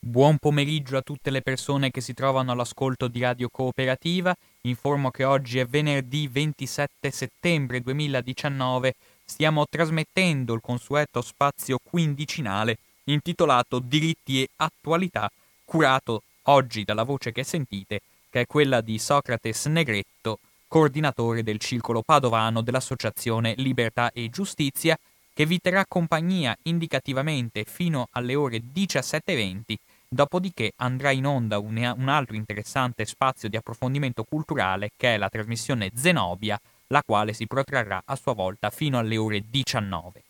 Buon pomeriggio a tutte le persone che si trovano all'ascolto di Radio Cooperativa. Informo che oggi è venerdì 27 settembre 2019. Stiamo trasmettendo il consueto spazio quindicinale intitolato Diritti e Attualità, curato oggi dalla voce che sentite, che è quella di Socrates Negretto, coordinatore del circolo padovano dell'Associazione Libertà e Giustizia, che vi terrà compagnia indicativamente fino alle ore 17.20 Dopodiché andrà in onda un, un altro interessante spazio di approfondimento culturale che è la trasmissione Zenobia, la quale si protrarrà a sua volta fino alle ore 19.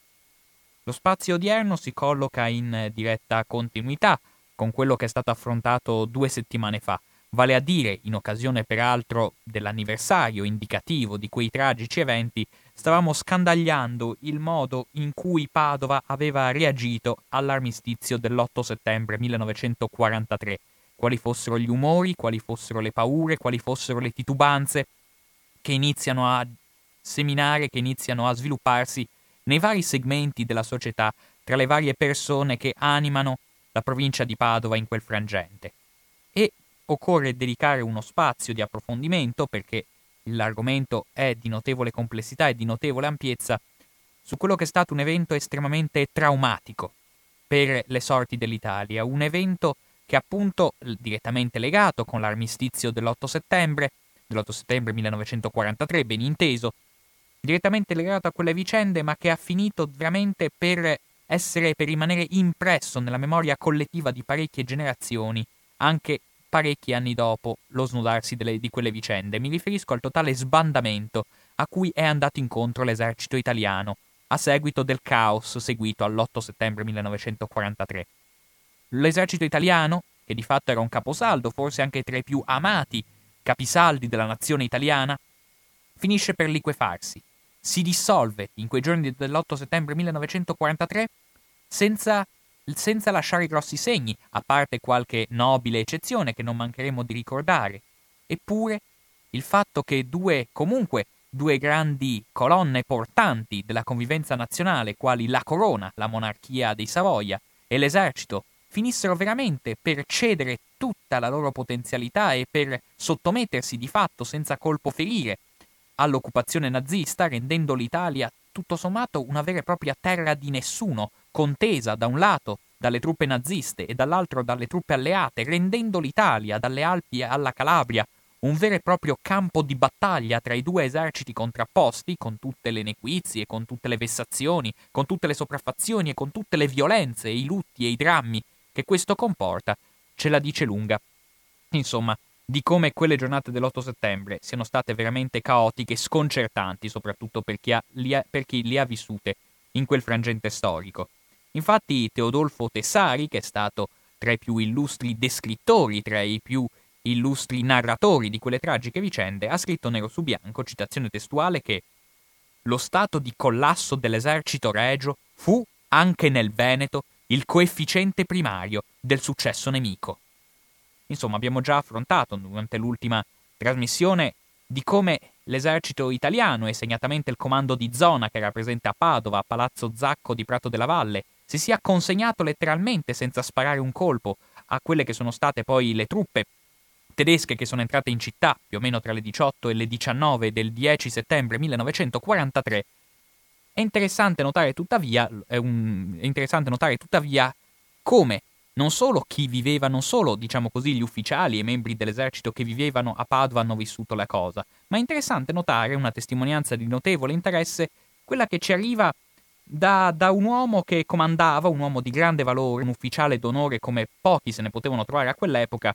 Lo spazio odierno si colloca in diretta continuità con quello che è stato affrontato due settimane fa, vale a dire, in occasione peraltro dell'anniversario indicativo di quei tragici eventi, stavamo scandagliando il modo in cui Padova aveva reagito all'armistizio dell'8 settembre 1943, quali fossero gli umori, quali fossero le paure, quali fossero le titubanze che iniziano a seminare, che iniziano a svilupparsi nei vari segmenti della società, tra le varie persone che animano la provincia di Padova in quel frangente. E occorre dedicare uno spazio di approfondimento perché l'argomento è di notevole complessità e di notevole ampiezza su quello che è stato un evento estremamente traumatico per le sorti dell'Italia, un evento che appunto direttamente legato con l'armistizio dell'8 settembre, dell'8 settembre 1943, ben inteso, direttamente legato a quelle vicende, ma che ha finito veramente per essere, per rimanere impresso nella memoria collettiva di parecchie generazioni, anche parecchi anni dopo lo snodarsi delle, di quelle vicende. Mi riferisco al totale sbandamento a cui è andato incontro l'esercito italiano a seguito del caos seguito all'8 settembre 1943. L'esercito italiano, che di fatto era un caposaldo, forse anche tra i più amati capisaldi della nazione italiana, finisce per liquefarsi, si dissolve in quei giorni dell'8 settembre 1943 senza senza lasciare grossi segni, a parte qualche nobile eccezione che non mancheremo di ricordare. Eppure, il fatto che due, comunque, due grandi colonne portanti della convivenza nazionale, quali la corona, la monarchia dei Savoia, e l'esercito, finissero veramente per cedere tutta la loro potenzialità e per sottomettersi di fatto senza colpo ferire all'occupazione nazista, rendendo l'Italia tutto sommato una vera e propria terra di nessuno, contesa da un lato dalle truppe naziste e dall'altro dalle truppe alleate, rendendo l'Italia dalle Alpi alla Calabria un vero e proprio campo di battaglia tra i due eserciti contrapposti, con tutte le nequizie, con tutte le vessazioni, con tutte le sopraffazioni e con tutte le violenze, i lutti e i drammi che questo comporta, ce la dice lunga. Insomma, di come quelle giornate dell'8 settembre siano state veramente caotiche e sconcertanti, soprattutto per chi, ha, ha, per chi le ha vissute in quel frangente storico. Infatti Teodolfo Tessari, che è stato tra i più illustri descrittori, tra i più illustri narratori di quelle tragiche vicende, ha scritto nero su bianco, citazione testuale, che lo stato di collasso dell'esercito regio fu, anche nel Veneto, il coefficiente primario del successo nemico. Insomma, abbiamo già affrontato durante l'ultima trasmissione di come l'esercito italiano e segnatamente il comando di zona che era presente a Padova, a Palazzo Zacco di Prato della Valle, si sia consegnato letteralmente senza sparare un colpo a quelle che sono state poi le truppe tedesche che sono entrate in città più o meno tra le 18 e le 19 del 10 settembre 1943 È interessante notare tuttavia, è un, è interessante notare tuttavia come non solo chi viveva, non solo, diciamo così, gli ufficiali e membri dell'esercito che vivevano a Padova hanno vissuto la cosa, ma è interessante notare una testimonianza di notevole interesse, quella che ci arriva da, da, un uomo che comandava, un uomo di grande valore, un ufficiale d'onore come pochi se ne potevano trovare a quell'epoca,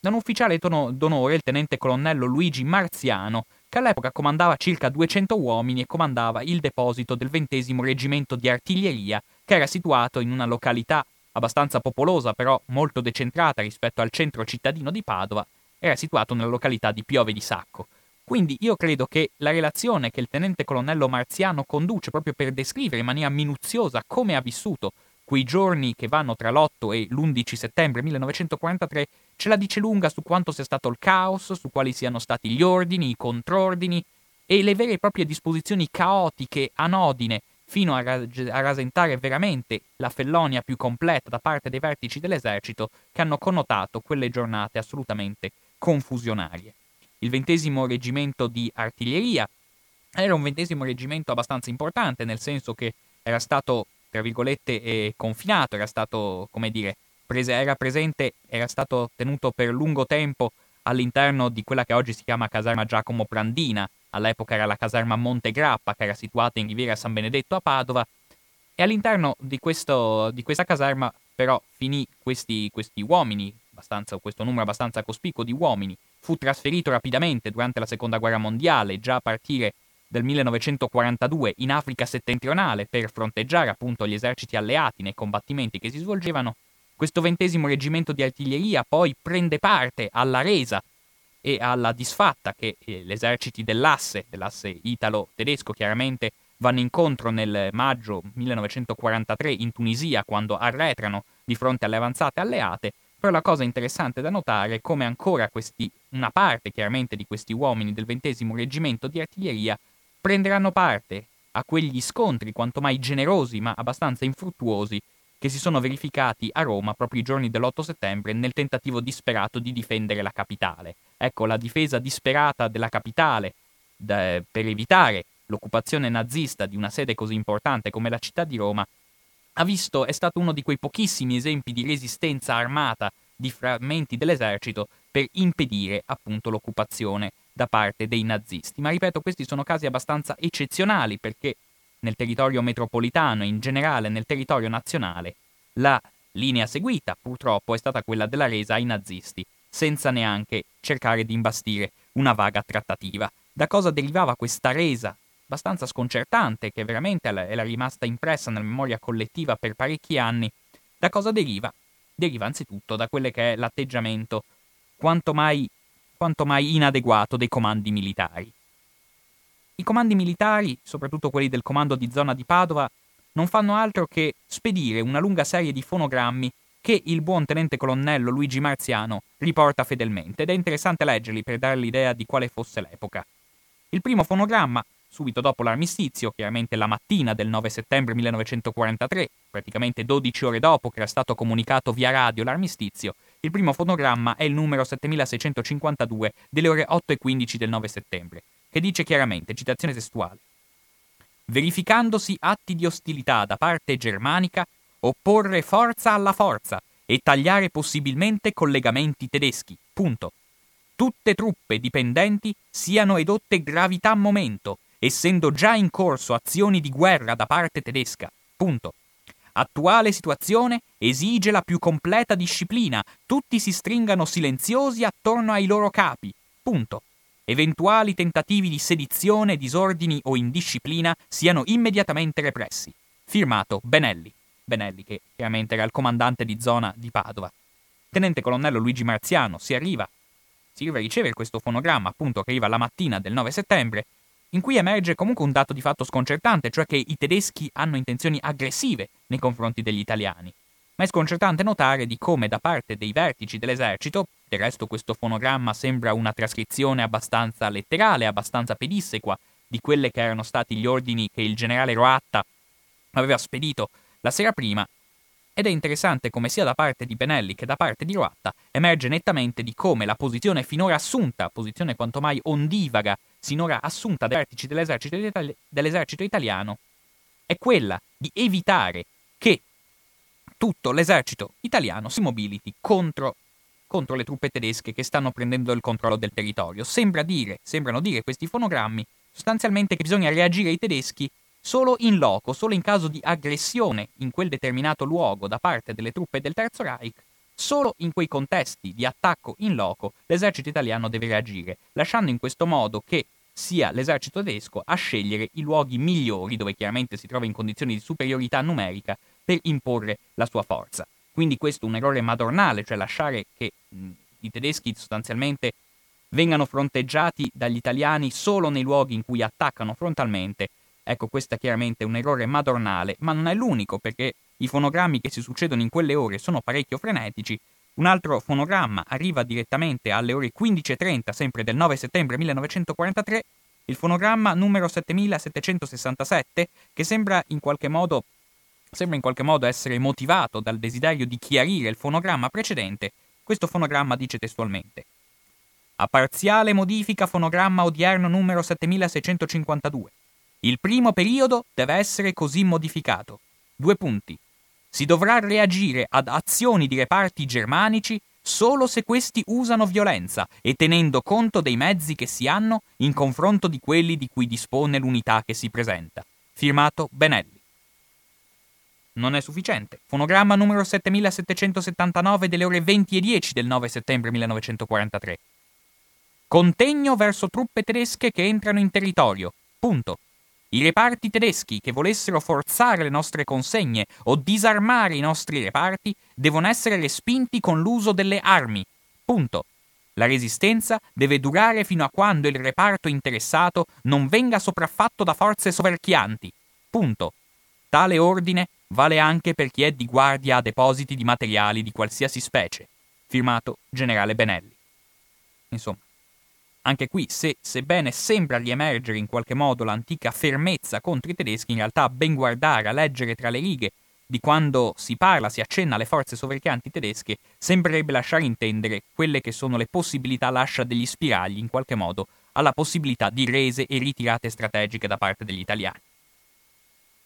da un ufficiale d'onore, il tenente colonnello Luigi Marziano, che all'epoca comandava circa 200 uomini e comandava il deposito del XX reggimento di artiglieria, che era situato in una località abbastanza popolosa, però molto decentrata rispetto al centro cittadino di Padova, era situato nella località di Piove di Sacco. Quindi io credo che la relazione che il tenente colonnello Marziano conduce proprio per descrivere in maniera minuziosa come ha vissuto quei giorni che vanno tra l'8 e l'11 settembre 1943 ce la dice lunga su quanto sia stato il caos, su quali siano stati gli ordini, i contrordini e le vere e proprie disposizioni caotiche, anodine, fino a, ras- a rasentare veramente la fellonia più completa da parte dei vertici dell'esercito che hanno connotato quelle giornate assolutamente confusionarie. Il ventesimo reggimento di artiglieria. Era un ventesimo reggimento abbastanza importante, nel senso che era stato, tra virgolette, eh, confinato, era stato, come dire, prese, era presente, era stato tenuto per lungo tempo all'interno di quella che oggi si chiama caserma Giacomo Prandina, all'epoca era la caserma Monte Grappa che era situata in Riviera San Benedetto a Padova, e all'interno di, questo, di questa caserma però finì questi, questi uomini, questo numero abbastanza cospicuo di uomini, fu trasferito rapidamente durante la seconda guerra mondiale, già a partire del 1942 in Africa settentrionale per fronteggiare appunto gli eserciti alleati nei combattimenti che si svolgevano. Questo ventesimo reggimento di artiglieria poi prende parte alla resa e alla disfatta che eh, gli eserciti dell'asse, dell'asse italo-tedesco chiaramente, vanno incontro nel maggio 1943 in Tunisia quando arretrano di fronte alle avanzate alleate, però la cosa interessante da notare è come ancora questi, una parte chiaramente di questi uomini del ventesimo reggimento di artiglieria prenderanno parte a quegli scontri quanto mai generosi ma abbastanza infruttuosi che si sono verificati a Roma proprio i giorni dell'8 settembre nel tentativo disperato di difendere la capitale. Ecco, la difesa disperata della capitale da, per evitare l'occupazione nazista di una sede così importante come la città di Roma ha visto, è stato uno di quei pochissimi esempi di resistenza armata di frammenti dell'esercito per impedire appunto l'occupazione da parte dei nazisti. Ma ripeto, questi sono casi abbastanza eccezionali perché nel territorio metropolitano e in generale nel territorio nazionale, la linea seguita purtroppo è stata quella della resa ai nazisti, senza neanche cercare di imbastire una vaga trattativa. Da cosa derivava questa resa abbastanza sconcertante, che veramente era rimasta impressa nella memoria collettiva per parecchi anni? Da cosa deriva? Deriva anzitutto da quello che è l'atteggiamento quanto mai, quanto mai inadeguato dei comandi militari. I comandi militari, soprattutto quelli del comando di zona di Padova, non fanno altro che spedire una lunga serie di fonogrammi che il buon tenente colonnello Luigi Marziano riporta fedelmente ed è interessante leggerli per dare l'idea di quale fosse l'epoca. Il primo fonogramma, subito dopo l'armistizio, chiaramente la mattina del 9 settembre 1943, praticamente 12 ore dopo che era stato comunicato via radio l'armistizio, il primo fonogramma è il numero 7652 delle ore 8 e 15 del 9 settembre che dice chiaramente, citazione testuale, verificandosi atti di ostilità da parte germanica, opporre forza alla forza e tagliare possibilmente collegamenti tedeschi. Punto. Tutte truppe dipendenti siano edotte gravità momento, essendo già in corso azioni di guerra da parte tedesca. Punto. Attuale situazione esige la più completa disciplina, tutti si stringano silenziosi attorno ai loro capi. Punto. Eventuali tentativi di sedizione, disordini o indisciplina siano immediatamente repressi. Firmato Benelli. Benelli, che chiaramente era il comandante di zona di Padova. Tenente colonnello Luigi Marziano si arriva, si arriva a ricevere questo fonogramma, appunto, che arriva la mattina del 9 settembre, in cui emerge comunque un dato di fatto sconcertante, cioè che i tedeschi hanno intenzioni aggressive nei confronti degli italiani. Ma è sconcertante notare di come da parte dei vertici dell'esercito, del resto questo fonogramma sembra una trascrizione abbastanza letterale, abbastanza pedissequa di quelli che erano stati gli ordini che il generale Roatta aveva spedito la sera prima, ed è interessante come sia da parte di Benelli che da parte di Roatta emerge nettamente di come la posizione finora assunta, posizione quanto mai ondivaga, sinora assunta dai vertici dell'esercito, dell'esercito italiano, è quella di evitare che tutto l'esercito italiano si mobiliti contro, contro le truppe tedesche che stanno prendendo il controllo del territorio. Sembra dire, sembrano dire questi fonogrammi sostanzialmente che bisogna reagire ai tedeschi solo in loco, solo in caso di aggressione in quel determinato luogo da parte delle truppe del Terzo Reich, solo in quei contesti di attacco in loco l'esercito italiano deve reagire, lasciando in questo modo che sia l'esercito tedesco a scegliere i luoghi migliori, dove chiaramente si trova in condizioni di superiorità numerica, per imporre la sua forza. Quindi questo è un errore madornale, cioè lasciare che mh, i tedeschi sostanzialmente vengano fronteggiati dagli italiani solo nei luoghi in cui attaccano frontalmente. Ecco, questo è chiaramente un errore madornale, ma non è l'unico perché i fonogrammi che si succedono in quelle ore sono parecchio frenetici. Un altro fonogramma arriva direttamente alle ore 15.30, sempre del 9 settembre 1943, il fonogramma numero 7767, che sembra in qualche modo sembra in qualche modo essere motivato dal desiderio di chiarire il fonogramma precedente, questo fonogramma dice testualmente a parziale modifica fonogramma odierno numero 7652. Il primo periodo deve essere così modificato. Due punti. Si dovrà reagire ad azioni di reparti germanici solo se questi usano violenza e tenendo conto dei mezzi che si hanno in confronto di quelli di cui dispone l'unità che si presenta. Firmato Benelli. Non è sufficiente. Fonogramma numero 7779 delle ore 20 e 10 del 9 settembre 1943. Contegno verso truppe tedesche che entrano in territorio. Punto. I reparti tedeschi che volessero forzare le nostre consegne o disarmare i nostri reparti devono essere respinti con l'uso delle armi. Punto. La resistenza deve durare fino a quando il reparto interessato non venga sopraffatto da forze soverchianti. Punto. Tale ordine vale anche per chi è di guardia a depositi di materiali di qualsiasi specie. Firmato Generale Benelli. Insomma, anche qui, se, sebbene sembra riemergere in qualche modo l'antica fermezza contro i tedeschi, in realtà ben guardare, a leggere tra le righe di quando si parla, si accenna alle forze soverchianti tedesche, sembrerebbe lasciare intendere quelle che sono le possibilità lascia degli spiragli, in qualche modo, alla possibilità di rese e ritirate strategiche da parte degli italiani.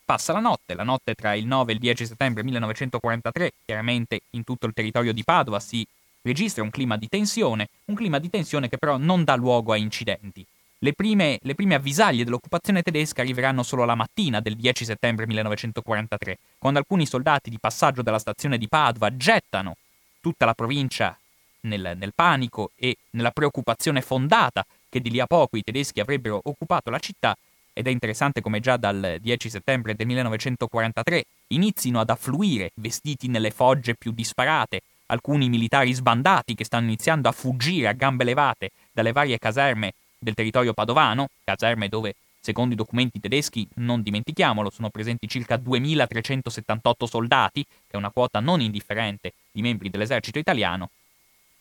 Passa la notte, la notte tra il 9 e il 10 settembre 1943, chiaramente in tutto il territorio di Padova si registra un clima di tensione, un clima di tensione che però non dà luogo a incidenti. Le prime, le prime, avvisaglie dell'occupazione tedesca arriveranno solo la mattina del 10 settembre 1943, quando alcuni soldati di passaggio dalla stazione di Padova gettano tutta la provincia nel, nel panico e nella preoccupazione fondata che di lì a poco i tedeschi avrebbero occupato la città, ed è interessante come già dal 10 settembre del 1943 inizino ad affluire, vestiti nelle fogge più disparate, alcuni militari sbandati che stanno iniziando a fuggire a gambe levate dalle varie caserme del territorio padovano, caserme dove, secondo i documenti tedeschi, non dimentichiamolo, sono presenti circa 2378 soldati, che è una quota non indifferente di membri dell'esercito italiano.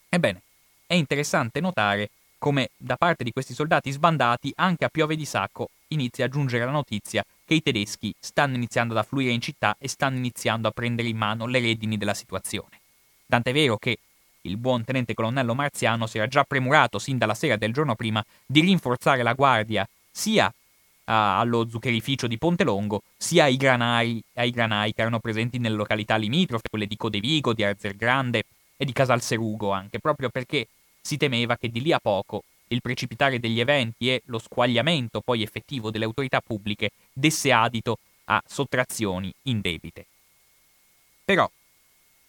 Ebbene, è interessante notare come da parte di questi soldati sbandati anche a piove di sacco inizia a giungere la notizia che i tedeschi stanno iniziando ad affluire in città e stanno iniziando a prendere in mano le redini della situazione. Tant'è vero che il buon tenente colonnello Marziano si era già premurato sin dalla sera del giorno prima di rinforzare la guardia sia a, allo zuccherificio di Pontelongo sia ai granai, ai granai che erano presenti nelle località limitrofe, quelle di Codevigo, di Arzergrande e di Casalserugo anche, proprio perché si temeva che di lì a poco il precipitare degli eventi e lo squagliamento poi effettivo delle autorità pubbliche desse adito a sottrazioni indebite. Però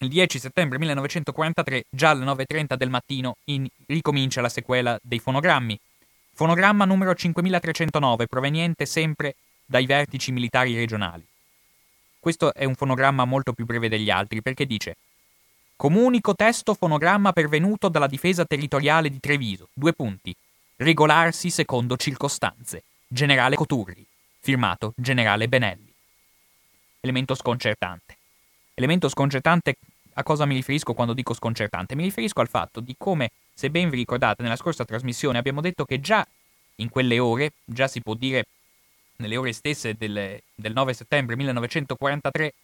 il 10 settembre 1943, già alle 9.30 del mattino, in... ricomincia la sequela dei fonogrammi. Fonogramma numero 5309, proveniente sempre dai vertici militari regionali. Questo è un fonogramma molto più breve degli altri perché dice Comunico testo fonogramma pervenuto dalla difesa territoriale di Treviso. Due punti. Regolarsi secondo circostanze. Generale Coturri. Firmato Generale Benelli. Elemento sconcertante. Elemento sconcertante a cosa mi riferisco quando dico sconcertante? Mi riferisco al fatto di come, se ben vi ricordate, nella scorsa trasmissione abbiamo detto che già in quelle ore, già si può dire nelle ore stesse del, del 9 settembre 1943,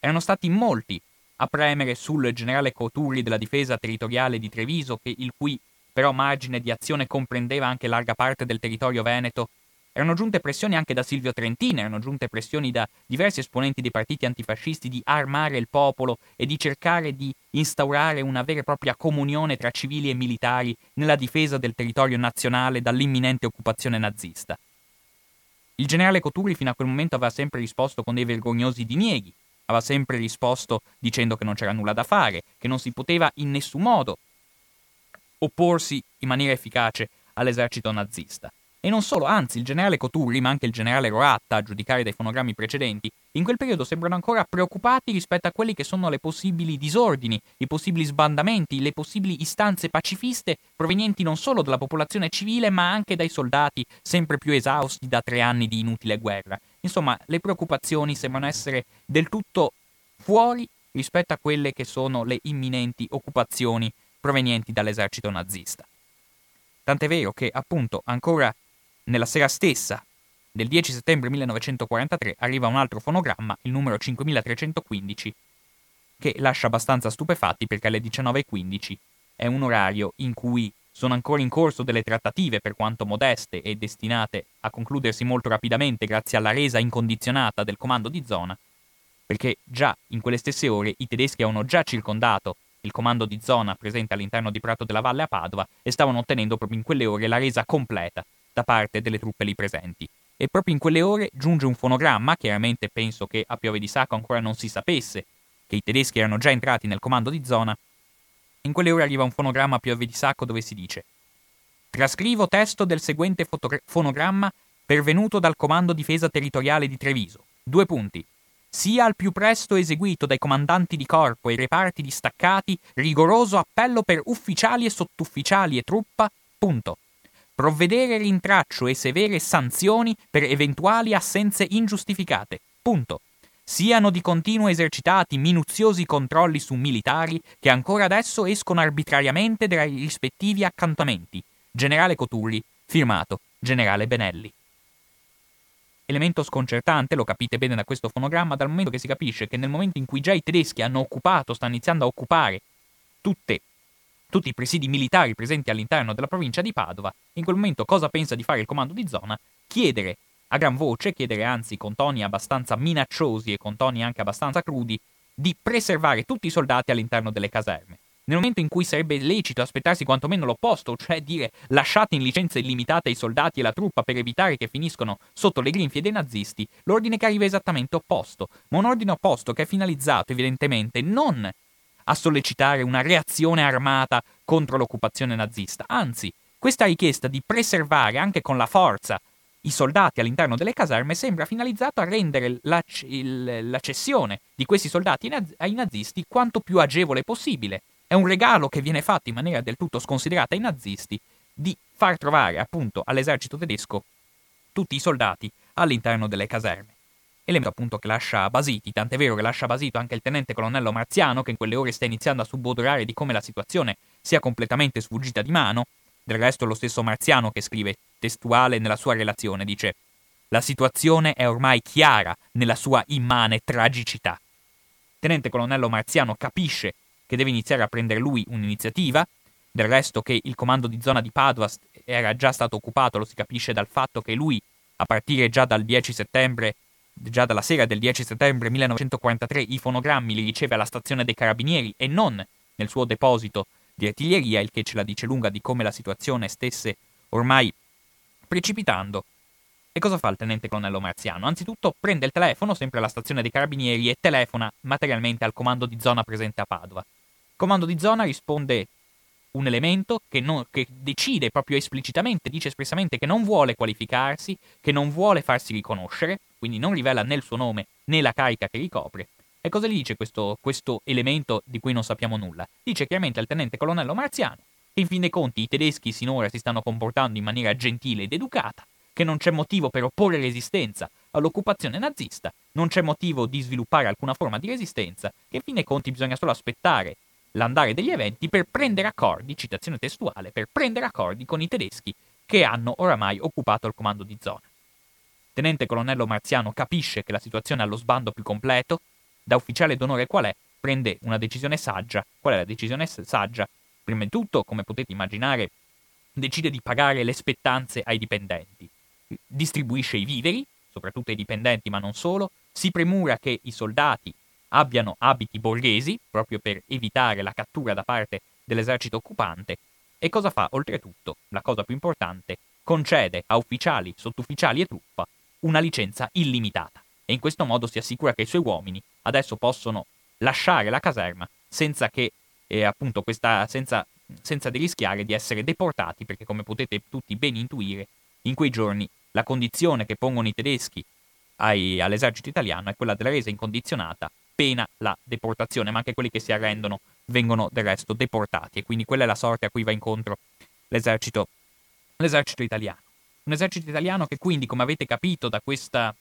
erano stati molti a premere sul generale Coturri della difesa territoriale di Treviso, che, il cui però margine di azione comprendeva anche larga parte del territorio veneto, Erano giunte pressioni anche da Silvio Trentini, erano giunte pressioni da diversi esponenti dei partiti antifascisti di armare il popolo e di cercare di instaurare una vera e propria comunione tra civili e militari nella difesa del territorio nazionale dall'imminente occupazione nazista. Il generale Coturri fino a quel momento aveva sempre risposto con dei vergognosi dinieghi, aveva sempre risposto dicendo che non c'era nulla da fare, che non si poteva in nessun modo opporsi in maniera efficace all'esercito nazista. E non solo, anzi, il generale Coturri, ma anche il generale Roatta, a giudicare dai fonogrammi precedenti, in quel periodo sembrano ancora preoccupati rispetto a quelli che sono le possibili disordini, i possibili sbandamenti, le possibili istanze pacifiste provenienti non solo dalla popolazione civile, ma anche dai soldati sempre più esausti da tre anni di inutile guerra. Insomma, le preoccupazioni sembrano essere del tutto fuori rispetto a quelle che sono le imminenti occupazioni provenienti dall'esercito nazista. Tant'è vero che, appunto, ancora nella sera stessa del 10 settembre 1943 arriva un altro fonogramma, il numero 5315, che lascia abbastanza stupefatti perché alle 19.15 è un orario in cui sono ancora in corso delle trattative, per quanto modeste e destinate a concludersi molto rapidamente grazie alla resa incondizionata del comando di zona, perché già in quelle stesse ore i tedeschi avevano già circondato il comando di zona presente all'interno di Prato della Valle a Padova e stavano ottenendo proprio in quelle ore la resa completa da parte delle truppe lì presenti. E proprio in quelle ore giunge un fonogramma, chiaramente penso che a Piove di Sacco ancora non si sapesse che i tedeschi erano già entrati nel comando di zona. In quelle ore arriva un fonogramma a Piove di Sacco dove si dice Trascrivo testo del seguente fotogra- fonogramma pervenuto dal Comando Difesa Territoriale di Treviso. Due punti. Sia al più presto eseguito dai comandanti di corpo e reparti distaccati rigoroso appello per ufficiali e sottufficiali e truppa. Punto provvedere rintraccio e severe sanzioni per eventuali assenze ingiustificate. Punto. Siano di continuo esercitati minuziosi controlli su militari che ancora adesso escono arbitrariamente dai rispettivi accantonamenti. Generale Coturri, firmato Generale Benelli. Elemento sconcertante, lo capite bene da questo fonogramma, dal momento che si capisce che nel momento in cui già i tedeschi hanno occupato, stanno iniziando a occupare tutte tutti i presidi militari presenti all'interno della provincia di Padova, in quel momento cosa pensa di fare il comando di zona? Chiedere a gran voce, chiedere anzi con toni abbastanza minacciosi e con toni anche abbastanza crudi, di preservare tutti i soldati all'interno delle caserme. Nel momento in cui sarebbe lecito aspettarsi quantomeno l'opposto, cioè dire lasciate in licenza illimitata i soldati e la truppa per evitare che finiscono sotto le grinfie dei nazisti, l'ordine che arriva è esattamente opposto, ma un ordine opposto che è finalizzato evidentemente non a sollecitare una reazione armata contro l'occupazione nazista. Anzi, questa richiesta di preservare anche con la forza i soldati all'interno delle caserme sembra finalizzato a rendere la, il, la cessione di questi soldati ai nazisti quanto più agevole possibile. È un regalo che viene fatto in maniera del tutto sconsiderata ai nazisti di far trovare appunto all'esercito tedesco tutti i soldati all'interno delle caserme elemento appunto che lascia basiti, tant'è vero che lascia basito anche il tenente colonnello Marziano, che in quelle ore sta iniziando a subodorare di come la situazione sia completamente sfuggita di mano. Del resto lo stesso Marziano che scrive testuale nella sua relazione dice la situazione è ormai chiara nella sua immane tragicità. Tenente colonnello Marziano capisce che deve iniziare a prendere lui un'iniziativa, del resto che il comando di zona di Padova era già stato occupato lo si capisce dal fatto che lui, a partire già dal 10 settembre, già dalla sera del 10 settembre 1943 i fonogrammi li riceve alla stazione dei carabinieri e non nel suo deposito di artiglieria, il che ce la dice lunga di come la situazione stesse ormai precipitando. E cosa fa il tenente colonnello Marziano? Anzitutto prende il telefono, sempre alla stazione dei carabinieri, e telefona materialmente al comando di zona presente a Padova. Il comando di zona risponde un elemento che, non, che, decide proprio esplicitamente, dice espressamente che non vuole qualificarsi, che non vuole farsi riconoscere, quindi non rivela né il suo nome né la carica che ricopre. E cosa gli dice questo, questo elemento di cui non sappiamo nulla? Dice chiaramente al tenente colonnello Marziano che in fin dei conti i tedeschi sinora si stanno comportando in maniera gentile ed educata, che non c'è motivo per opporre resistenza all'occupazione nazista, non c'è motivo di sviluppare alcuna forma di resistenza, che in fin dei conti bisogna solo aspettare l'andare degli eventi per prendere accordi, citazione testuale, per prendere accordi con i tedeschi che hanno oramai occupato il comando di zona tenente colonnello Marziano capisce che la situazione è allo sbando più completo, da ufficiale d'onore qual è, prende una decisione saggia. Qual è la decisione saggia? Prima di tutto, come potete immaginare, decide di pagare le spettanze ai dipendenti. distribuisce i viveri, soprattutto ai dipendenti ma non solo, si premura che i soldati abbiano abiti borghesi, proprio per evitare la cattura da parte dell'esercito occupante, e cosa fa? Oltretutto, la cosa più importante, concede a ufficiali, sottufficiali e truppa una licenza illimitata e in questo modo si assicura che i suoi uomini adesso possono lasciare la caserma senza che eh, appunto questa, senza, senza di rischiare di essere deportati perché come potete tutti ben intuire in quei giorni la condizione che pongono i tedeschi ai, all'esercito italiano è quella della resa incondizionata pena la deportazione ma anche quelli che si arrendono vengono del resto deportati e quindi quella è la sorte a cui va incontro l'esercito, l'esercito italiano un esercito italiano che quindi, come avete capito da, questa,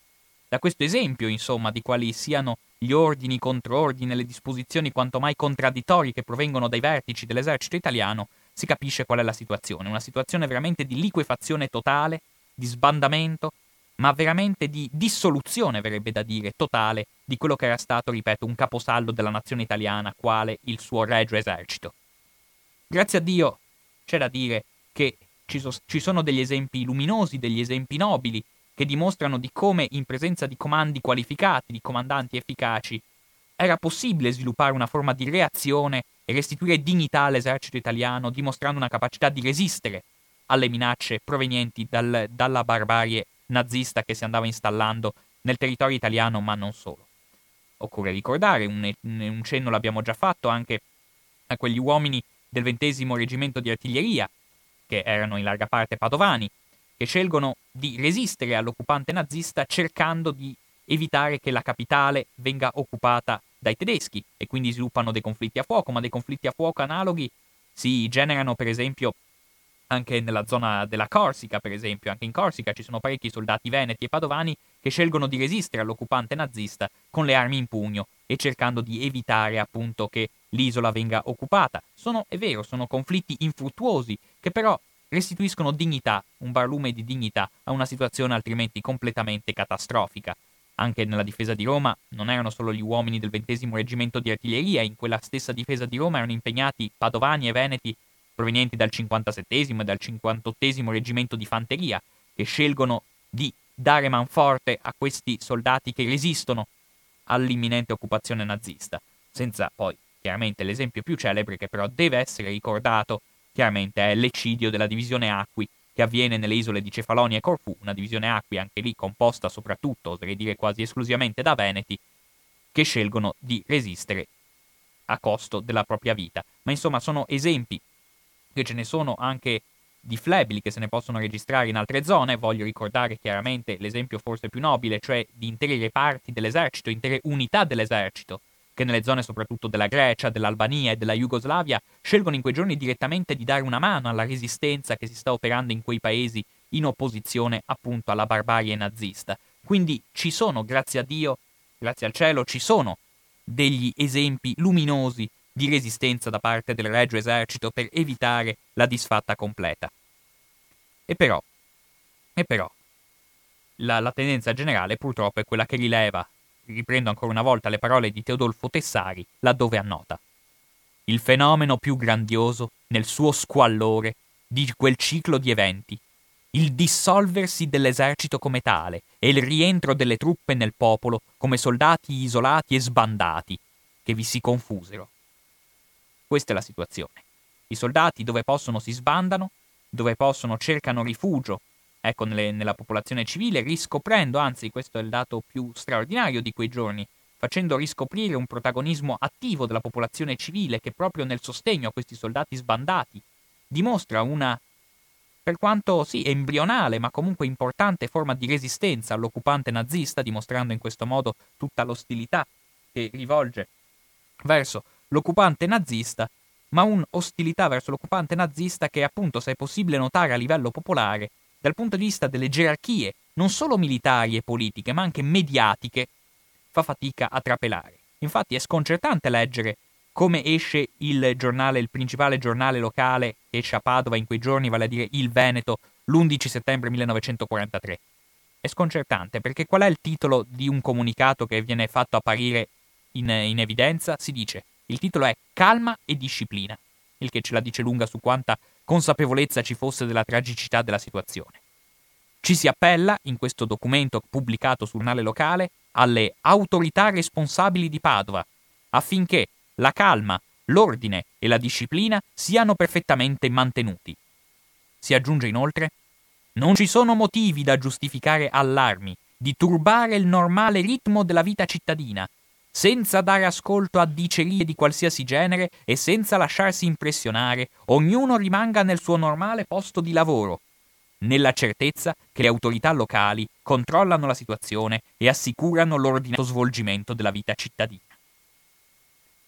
da questo esempio, insomma, di quali siano gli ordini, i controordini le disposizioni quanto mai contraddittorie che provengono dai vertici dell'esercito italiano, si capisce qual è la situazione. Una situazione veramente di liquefazione totale, di sbandamento, ma veramente di dissoluzione, verrebbe da dire, totale di quello che era stato, ripeto, un caposaldo della nazione italiana, quale il suo regio esercito. Grazie a Dio c'è da dire che ci, so- ci sono degli esempi luminosi, degli esempi nobili, che dimostrano di come in presenza di comandi qualificati, di comandanti efficaci, era possibile sviluppare una forma di reazione e restituire dignità all'esercito italiano, dimostrando una capacità di resistere alle minacce provenienti dal, dalla barbarie nazista che si andava installando nel territorio italiano, ma non solo. Occorre ricordare, un, un cenno l'abbiamo già fatto anche a quegli uomini del ventesimo reggimento di artiglieria che erano in larga parte padovani, che scelgono di resistere all'occupante nazista cercando di evitare che la capitale venga occupata dai tedeschi e quindi sviluppano dei conflitti a fuoco, ma dei conflitti a fuoco analoghi si generano per esempio anche nella zona della Corsica, per esempio, anche in Corsica ci sono parecchi soldati veneti e padovani che scelgono di resistere all'occupante nazista con le armi in pugno e cercando di evitare appunto che l'isola venga occupata. Sono, è vero, sono conflitti infruttuosi che però restituiscono dignità, un barlume di dignità a una situazione altrimenti completamente catastrofica. Anche nella difesa di Roma non erano solo gli uomini del XX reggimento di artiglieria, in quella stessa difesa di Roma erano impegnati padovani e veneti provenienti dal 57 e dal 58 reggimento di fanteria, che scelgono di dare manforte a questi soldati che resistono all'imminente occupazione nazista, senza poi chiaramente l'esempio più celebre che però deve essere ricordato chiaramente è l'eccidio della divisione Acqui che avviene nelle isole di Cefalonia e Corfù, una divisione Acqui anche lì composta soprattutto, oserei dire quasi esclusivamente da veneti, che scelgono di resistere a costo della propria vita. Ma insomma sono esempi che ce ne sono anche di flebili che se ne possono registrare in altre zone, voglio ricordare chiaramente l'esempio forse più nobile, cioè di interi reparti dell'esercito, intere unità dell'esercito, che nelle zone soprattutto della Grecia, dell'Albania e della Jugoslavia scelgono in quei giorni direttamente di dare una mano alla resistenza che si sta operando in quei paesi in opposizione appunto alla barbarie nazista. Quindi ci sono, grazie a Dio, grazie al cielo, ci sono degli esempi luminosi di resistenza da parte del Regio Esercito per evitare la disfatta completa. E però, e però, la, la tendenza generale purtroppo è quella che rileva riprendo ancora una volta le parole di Teodolfo Tessari, laddove annota. Il fenomeno più grandioso, nel suo squallore, di quel ciclo di eventi, il dissolversi dell'esercito come tale e il rientro delle truppe nel popolo come soldati isolati e sbandati, che vi si confusero. Questa è la situazione. I soldati dove possono si sbandano, dove possono cercano rifugio ecco, nelle, nella popolazione civile, riscoprendo, anzi questo è il dato più straordinario di quei giorni, facendo riscoprire un protagonismo attivo della popolazione civile che proprio nel sostegno a questi soldati sbandati dimostra una, per quanto sì, embrionale, ma comunque importante forma di resistenza all'occupante nazista, dimostrando in questo modo tutta l'ostilità che rivolge verso l'occupante nazista, ma un'ostilità verso l'occupante nazista che appunto, se è possibile notare a livello popolare, dal punto di vista delle gerarchie, non solo militari e politiche, ma anche mediatiche, fa fatica a trapelare. Infatti è sconcertante leggere come esce il giornale, il principale giornale locale che esce a Padova in quei giorni, vale a dire il Veneto, l'11 settembre 1943. È sconcertante perché qual è il titolo di un comunicato che viene fatto apparire in, in evidenza? Si dice, il titolo è Calma e disciplina, il che ce la dice lunga su quanta consapevolezza ci fosse della tragicità della situazione. Ci si appella, in questo documento pubblicato sul giornale locale, alle autorità responsabili di Padova, affinché la calma, l'ordine e la disciplina siano perfettamente mantenuti. Si aggiunge inoltre non ci sono motivi da giustificare allarmi, di turbare il normale ritmo della vita cittadina, senza dare ascolto a dicerie di qualsiasi genere e senza lasciarsi impressionare, ognuno rimanga nel suo normale posto di lavoro, nella certezza che le autorità locali controllano la situazione e assicurano l'ordinato svolgimento della vita cittadina.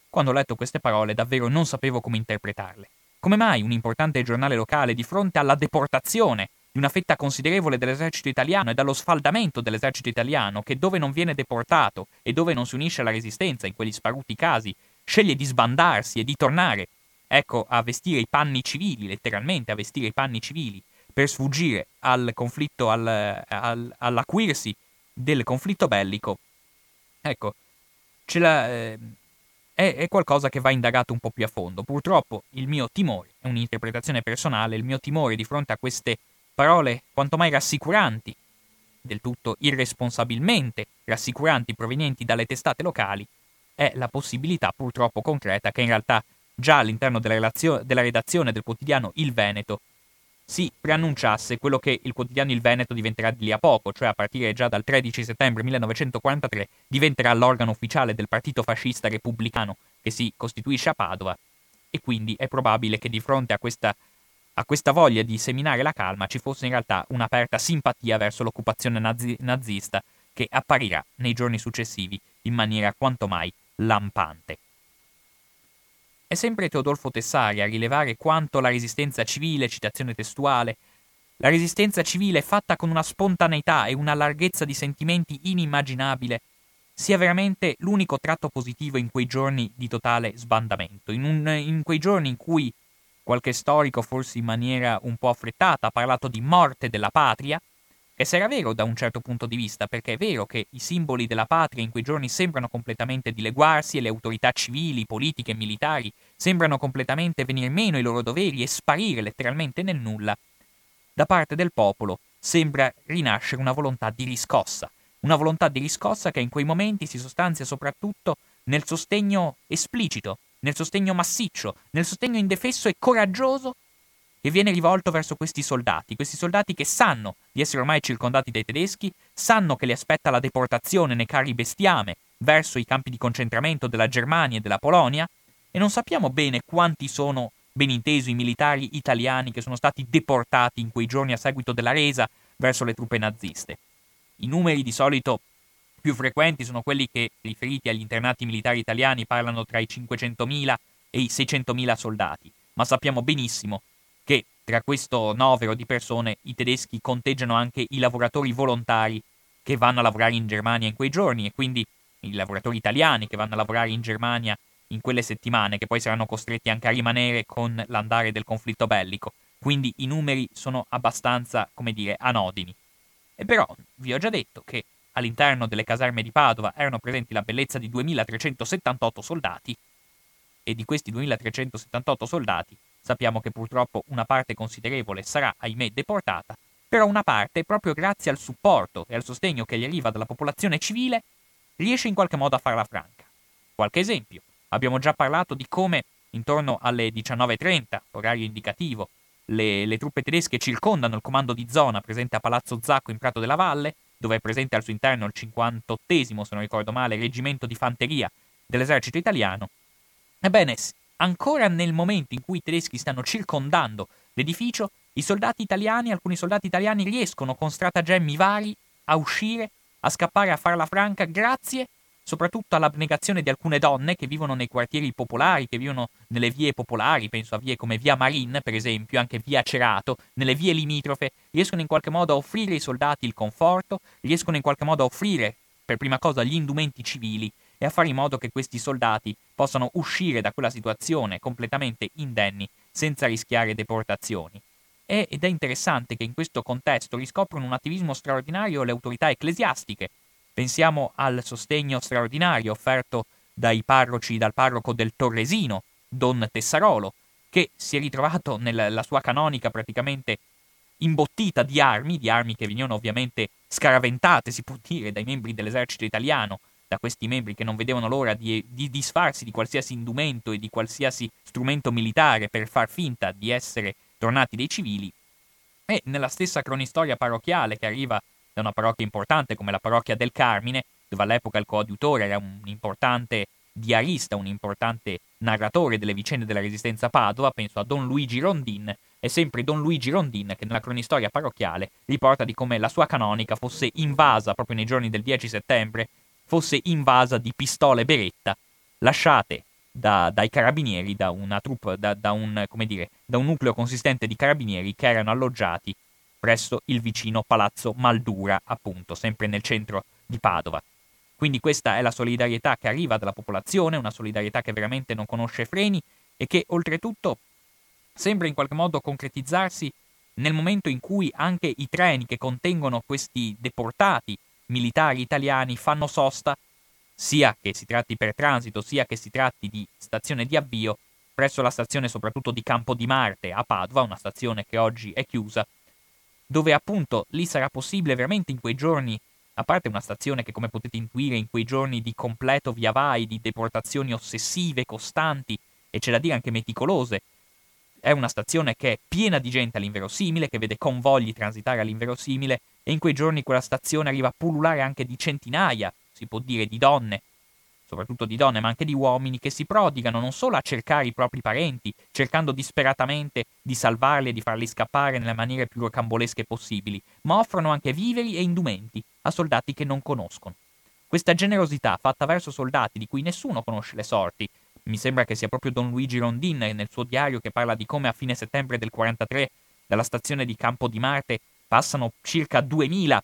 Quando ho letto queste parole davvero non sapevo come interpretarle. Come mai un importante giornale locale di fronte alla deportazione di una fetta considerevole dell'esercito italiano e dallo sfaldamento dell'esercito italiano, che dove non viene deportato e dove non si unisce alla resistenza in quegli sparuti casi, sceglie di sbandarsi e di tornare, ecco, a vestire i panni civili, letteralmente a vestire i panni civili, per sfuggire al conflitto, al, al, all'acuirsi del conflitto bellico, ecco, la, eh, è, è qualcosa che va indagato un po' più a fondo. Purtroppo il mio timore, è un'interpretazione personale, il mio timore di fronte a queste parole quanto mai rassicuranti, del tutto irresponsabilmente rassicuranti provenienti dalle testate locali, è la possibilità purtroppo concreta che in realtà già all'interno della, relazio- della redazione del quotidiano Il Veneto si preannunciasse quello che il quotidiano Il Veneto diventerà di lì a poco, cioè a partire già dal 13 settembre 1943 diventerà l'organo ufficiale del partito fascista repubblicano che si costituisce a Padova. E quindi è probabile che di fronte a questa a questa voglia di seminare la calma ci fosse in realtà un'aperta simpatia verso l'occupazione nazi- nazista che apparirà nei giorni successivi in maniera quanto mai lampante. È sempre Teodolfo Tessari a rilevare quanto la resistenza civile, citazione testuale, la resistenza civile fatta con una spontaneità e una larghezza di sentimenti inimmaginabile sia veramente l'unico tratto positivo in quei giorni di totale sbandamento, in, un, in quei giorni in cui Qualche storico, forse in maniera un po' affrettata, ha parlato di morte della patria, e se era vero da un certo punto di vista, perché è vero che i simboli della patria in quei giorni sembrano completamente dileguarsi e le autorità civili, politiche e militari sembrano completamente venir meno ai loro doveri e sparire letteralmente nel nulla, da parte del popolo sembra rinascere una volontà di riscossa, una volontà di riscossa che in quei momenti si sostanzia soprattutto nel sostegno esplicito nel sostegno massiccio, nel sostegno indefesso e coraggioso che viene rivolto verso questi soldati, questi soldati che sanno di essere ormai circondati dai tedeschi, sanno che li aspetta la deportazione nei carri bestiame verso i campi di concentramento della Germania e della Polonia, e non sappiamo bene quanti sono, ben inteso, i militari italiani che sono stati deportati in quei giorni a seguito della resa verso le truppe naziste. I numeri di solito più frequenti sono quelli che, riferiti agli internati militari italiani, parlano tra i 500.000 e i 600.000 soldati, ma sappiamo benissimo che tra questo novero di persone i tedeschi conteggiano anche i lavoratori volontari che vanno a lavorare in Germania in quei giorni e quindi i lavoratori italiani che vanno a lavorare in Germania in quelle settimane, che poi saranno costretti anche a rimanere con l'andare del conflitto bellico. Quindi i numeri sono abbastanza, come dire, anodini. E però vi ho già detto che All'interno delle caserme di Padova erano presenti la bellezza di 2378 soldati e di questi 2378 soldati sappiamo che purtroppo una parte considerevole sarà, ahimè, deportata, però una parte, proprio grazie al supporto e al sostegno che gli arriva dalla popolazione civile, riesce in qualche modo a farla franca. Qualche esempio. Abbiamo già parlato di come intorno alle 19.30, orario indicativo, le, le, truppe tedesche circondano il comando di zona presente a Palazzo Zacco in Prato della Valle dove è presente al suo interno il 58 se non ricordo male, reggimento di fanteria dell'esercito italiano. Ebbene, ancora nel momento in cui i tedeschi stanno circondando l'edificio, i soldati italiani, alcuni soldati italiani riescono con stratagemmi vari a uscire, a scappare a farla franca grazie soprattutto all'abnegazione di alcune donne che vivono nei quartieri popolari, che vivono nelle vie popolari, penso a vie come via Marin, per esempio, anche via Cerato, nelle vie limitrofe, riescono in qualche modo a offrire ai soldati il conforto, riescono in qualche modo a offrire, per prima cosa, gli indumenti civili e a fare in modo che questi soldati possano uscire da quella situazione completamente indenni, senza rischiare deportazioni. ed è interessante che in questo contesto riscoprono un attivismo straordinario le autorità ecclesiastiche, Pensiamo al sostegno straordinario offerto dai parroci, dal parroco del Torresino, Don Tessarolo, che si è ritrovato nella sua canonica praticamente imbottita di armi, di armi che venivano ovviamente scaraventate, si può dire, dai membri dell'esercito italiano, da questi membri che non vedevano l'ora di, di disfarsi di qualsiasi indumento e di qualsiasi strumento militare per far finta di essere tornati dei civili, e nella stessa cronistoria parrocchiale che arriva da una parrocchia importante come la parrocchia del Carmine, dove all'epoca il coadiutore era un importante diarista, un importante narratore delle vicende della resistenza a Padova, penso a Don Luigi Rondin, è sempre Don Luigi Rondin che nella cronistoria parrocchiale riporta di come la sua canonica fosse invasa proprio nei giorni del 10 settembre, fosse invasa di pistole beretta lasciate da, dai carabinieri, da, troupe, da, da, un, dire, da un nucleo consistente di carabinieri che erano alloggiati presso il vicino palazzo Maldura, appunto, sempre nel centro di Padova. Quindi questa è la solidarietà che arriva dalla popolazione, una solidarietà che veramente non conosce freni e che oltretutto sembra in qualche modo concretizzarsi nel momento in cui anche i treni che contengono questi deportati militari italiani fanno sosta, sia che si tratti per transito, sia che si tratti di stazione di avvio, presso la stazione soprattutto di Campo di Marte a Padova, una stazione che oggi è chiusa, dove appunto lì sarà possibile veramente in quei giorni, a parte una stazione che come potete intuire in quei giorni di completo via vai, di deportazioni ossessive, costanti e c'è da dire anche meticolose, è una stazione che è piena di gente all'inverosimile, che vede convogli transitare all'inverosimile e in quei giorni quella stazione arriva a pullulare anche di centinaia, si può dire, di donne, soprattutto di donne, ma anche di uomini che si prodigano non solo a cercare i propri parenti, cercando disperatamente di salvarli e di farli scappare nelle maniere più rocambolesche possibili, ma offrono anche viveri e indumenti a soldati che non conoscono. Questa generosità fatta verso soldati di cui nessuno conosce le sorti, mi sembra che sia proprio Don Luigi Rondin nel suo diario che parla di come a fine settembre del 43 dalla stazione di Campo di Marte passano circa 2000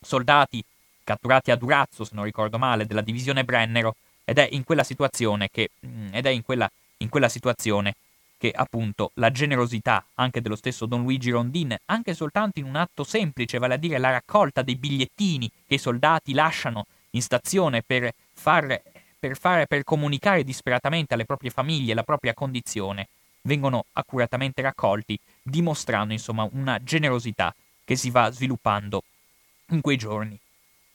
soldati catturati a Durazzo, se non ricordo male, della divisione Brennero, ed è in quella situazione che, mm, in quella, in quella situazione che appunto la generosità anche dello stesso Don Luigi Rondin, anche soltanto in un atto semplice, vale a dire la raccolta dei bigliettini che i soldati lasciano in stazione per far per, fare, per comunicare disperatamente alle proprie famiglie la propria condizione, vengono accuratamente raccolti, dimostrando insomma una generosità che si va sviluppando in quei giorni.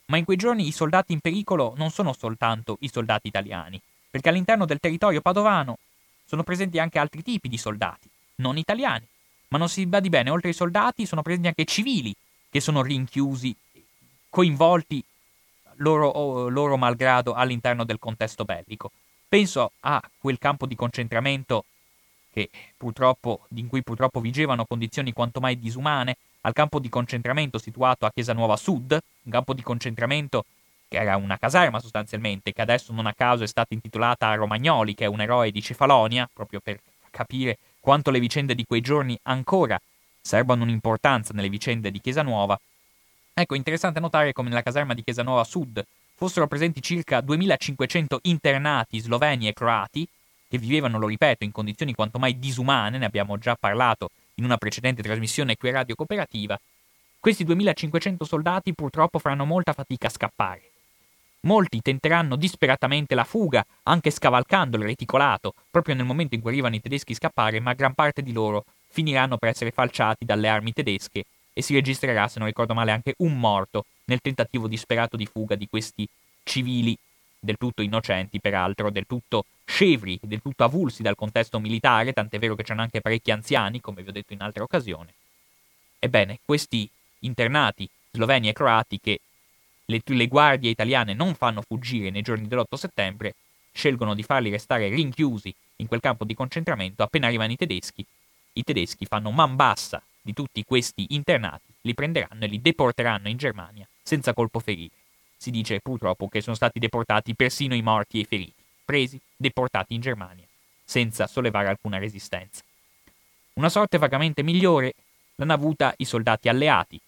Ma in quei giorni i soldati in pericolo non sono soltanto i soldati italiani, perché all'interno del territorio padovano sono presenti anche altri tipi di soldati, non italiani. Ma non si badi bene, oltre ai soldati sono presenti anche civili che sono rinchiusi, coinvolti loro, loro malgrado all'interno del contesto bellico. Penso a quel campo di concentramento in cui purtroppo vigevano condizioni quanto mai disumane, al campo di concentramento situato a Chiesa Nuova Sud, un campo di concentramento che era una caserma sostanzialmente, che adesso non a caso è stata intitolata a Romagnoli, che è un eroe di Cefalonia, proprio per capire quanto le vicende di quei giorni ancora serbano un'importanza nelle vicende di Chiesa Nuova, Ecco, interessante notare come nella caserma di Chiesa Sud fossero presenti circa 2500 internati sloveni e croati, che vivevano, lo ripeto, in condizioni quanto mai disumane, ne abbiamo già parlato in una precedente trasmissione qui radio cooperativa. Questi 2500 soldati purtroppo faranno molta fatica a scappare. Molti tenteranno disperatamente la fuga, anche scavalcando il reticolato, proprio nel momento in cui arrivano i tedeschi a scappare, ma gran parte di loro finiranno per essere falciati dalle armi tedesche e si registrerà, se non ricordo male, anche un morto nel tentativo disperato di fuga di questi civili del tutto innocenti, peraltro, del tutto scevri, del tutto avulsi dal contesto militare, tant'è vero che c'erano anche parecchi anziani, come vi ho detto in altre occasioni. Ebbene, questi internati sloveni e croati che le, le guardie italiane non fanno fuggire nei giorni dell'8 settembre, scelgono di farli restare rinchiusi in quel campo di concentramento appena arrivano i tedeschi. I tedeschi fanno man bassa di tutti questi internati, li prenderanno e li deporteranno in Germania senza colpo ferire. Si dice purtroppo che sono stati deportati persino i morti e i feriti, presi, deportati in Germania, senza sollevare alcuna resistenza. Una sorte vagamente migliore l'hanno avuta i soldati alleati.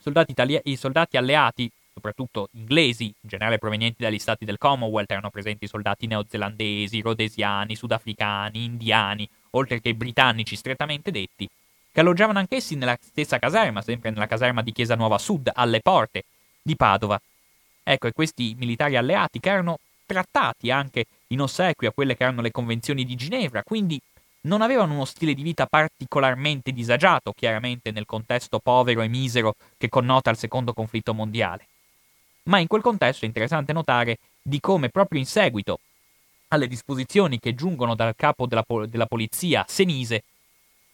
Soldati Italia- I soldati alleati, soprattutto inglesi, in generale provenienti dagli stati del Commonwealth, erano presenti soldati neozelandesi, rhodesiani, sudafricani, indiani, oltre che britannici strettamente detti, che alloggiavano anch'essi nella stessa caserma, sempre nella caserma di Chiesa Nuova Sud, alle porte di Padova. Ecco, e questi militari alleati che erano trattati anche in ossequio a quelle che erano le convenzioni di Ginevra, quindi non avevano uno stile di vita particolarmente disagiato, chiaramente nel contesto povero e misero che connota il secondo conflitto mondiale. Ma in quel contesto è interessante notare di come proprio in seguito alle disposizioni che giungono dal capo della, della polizia senise,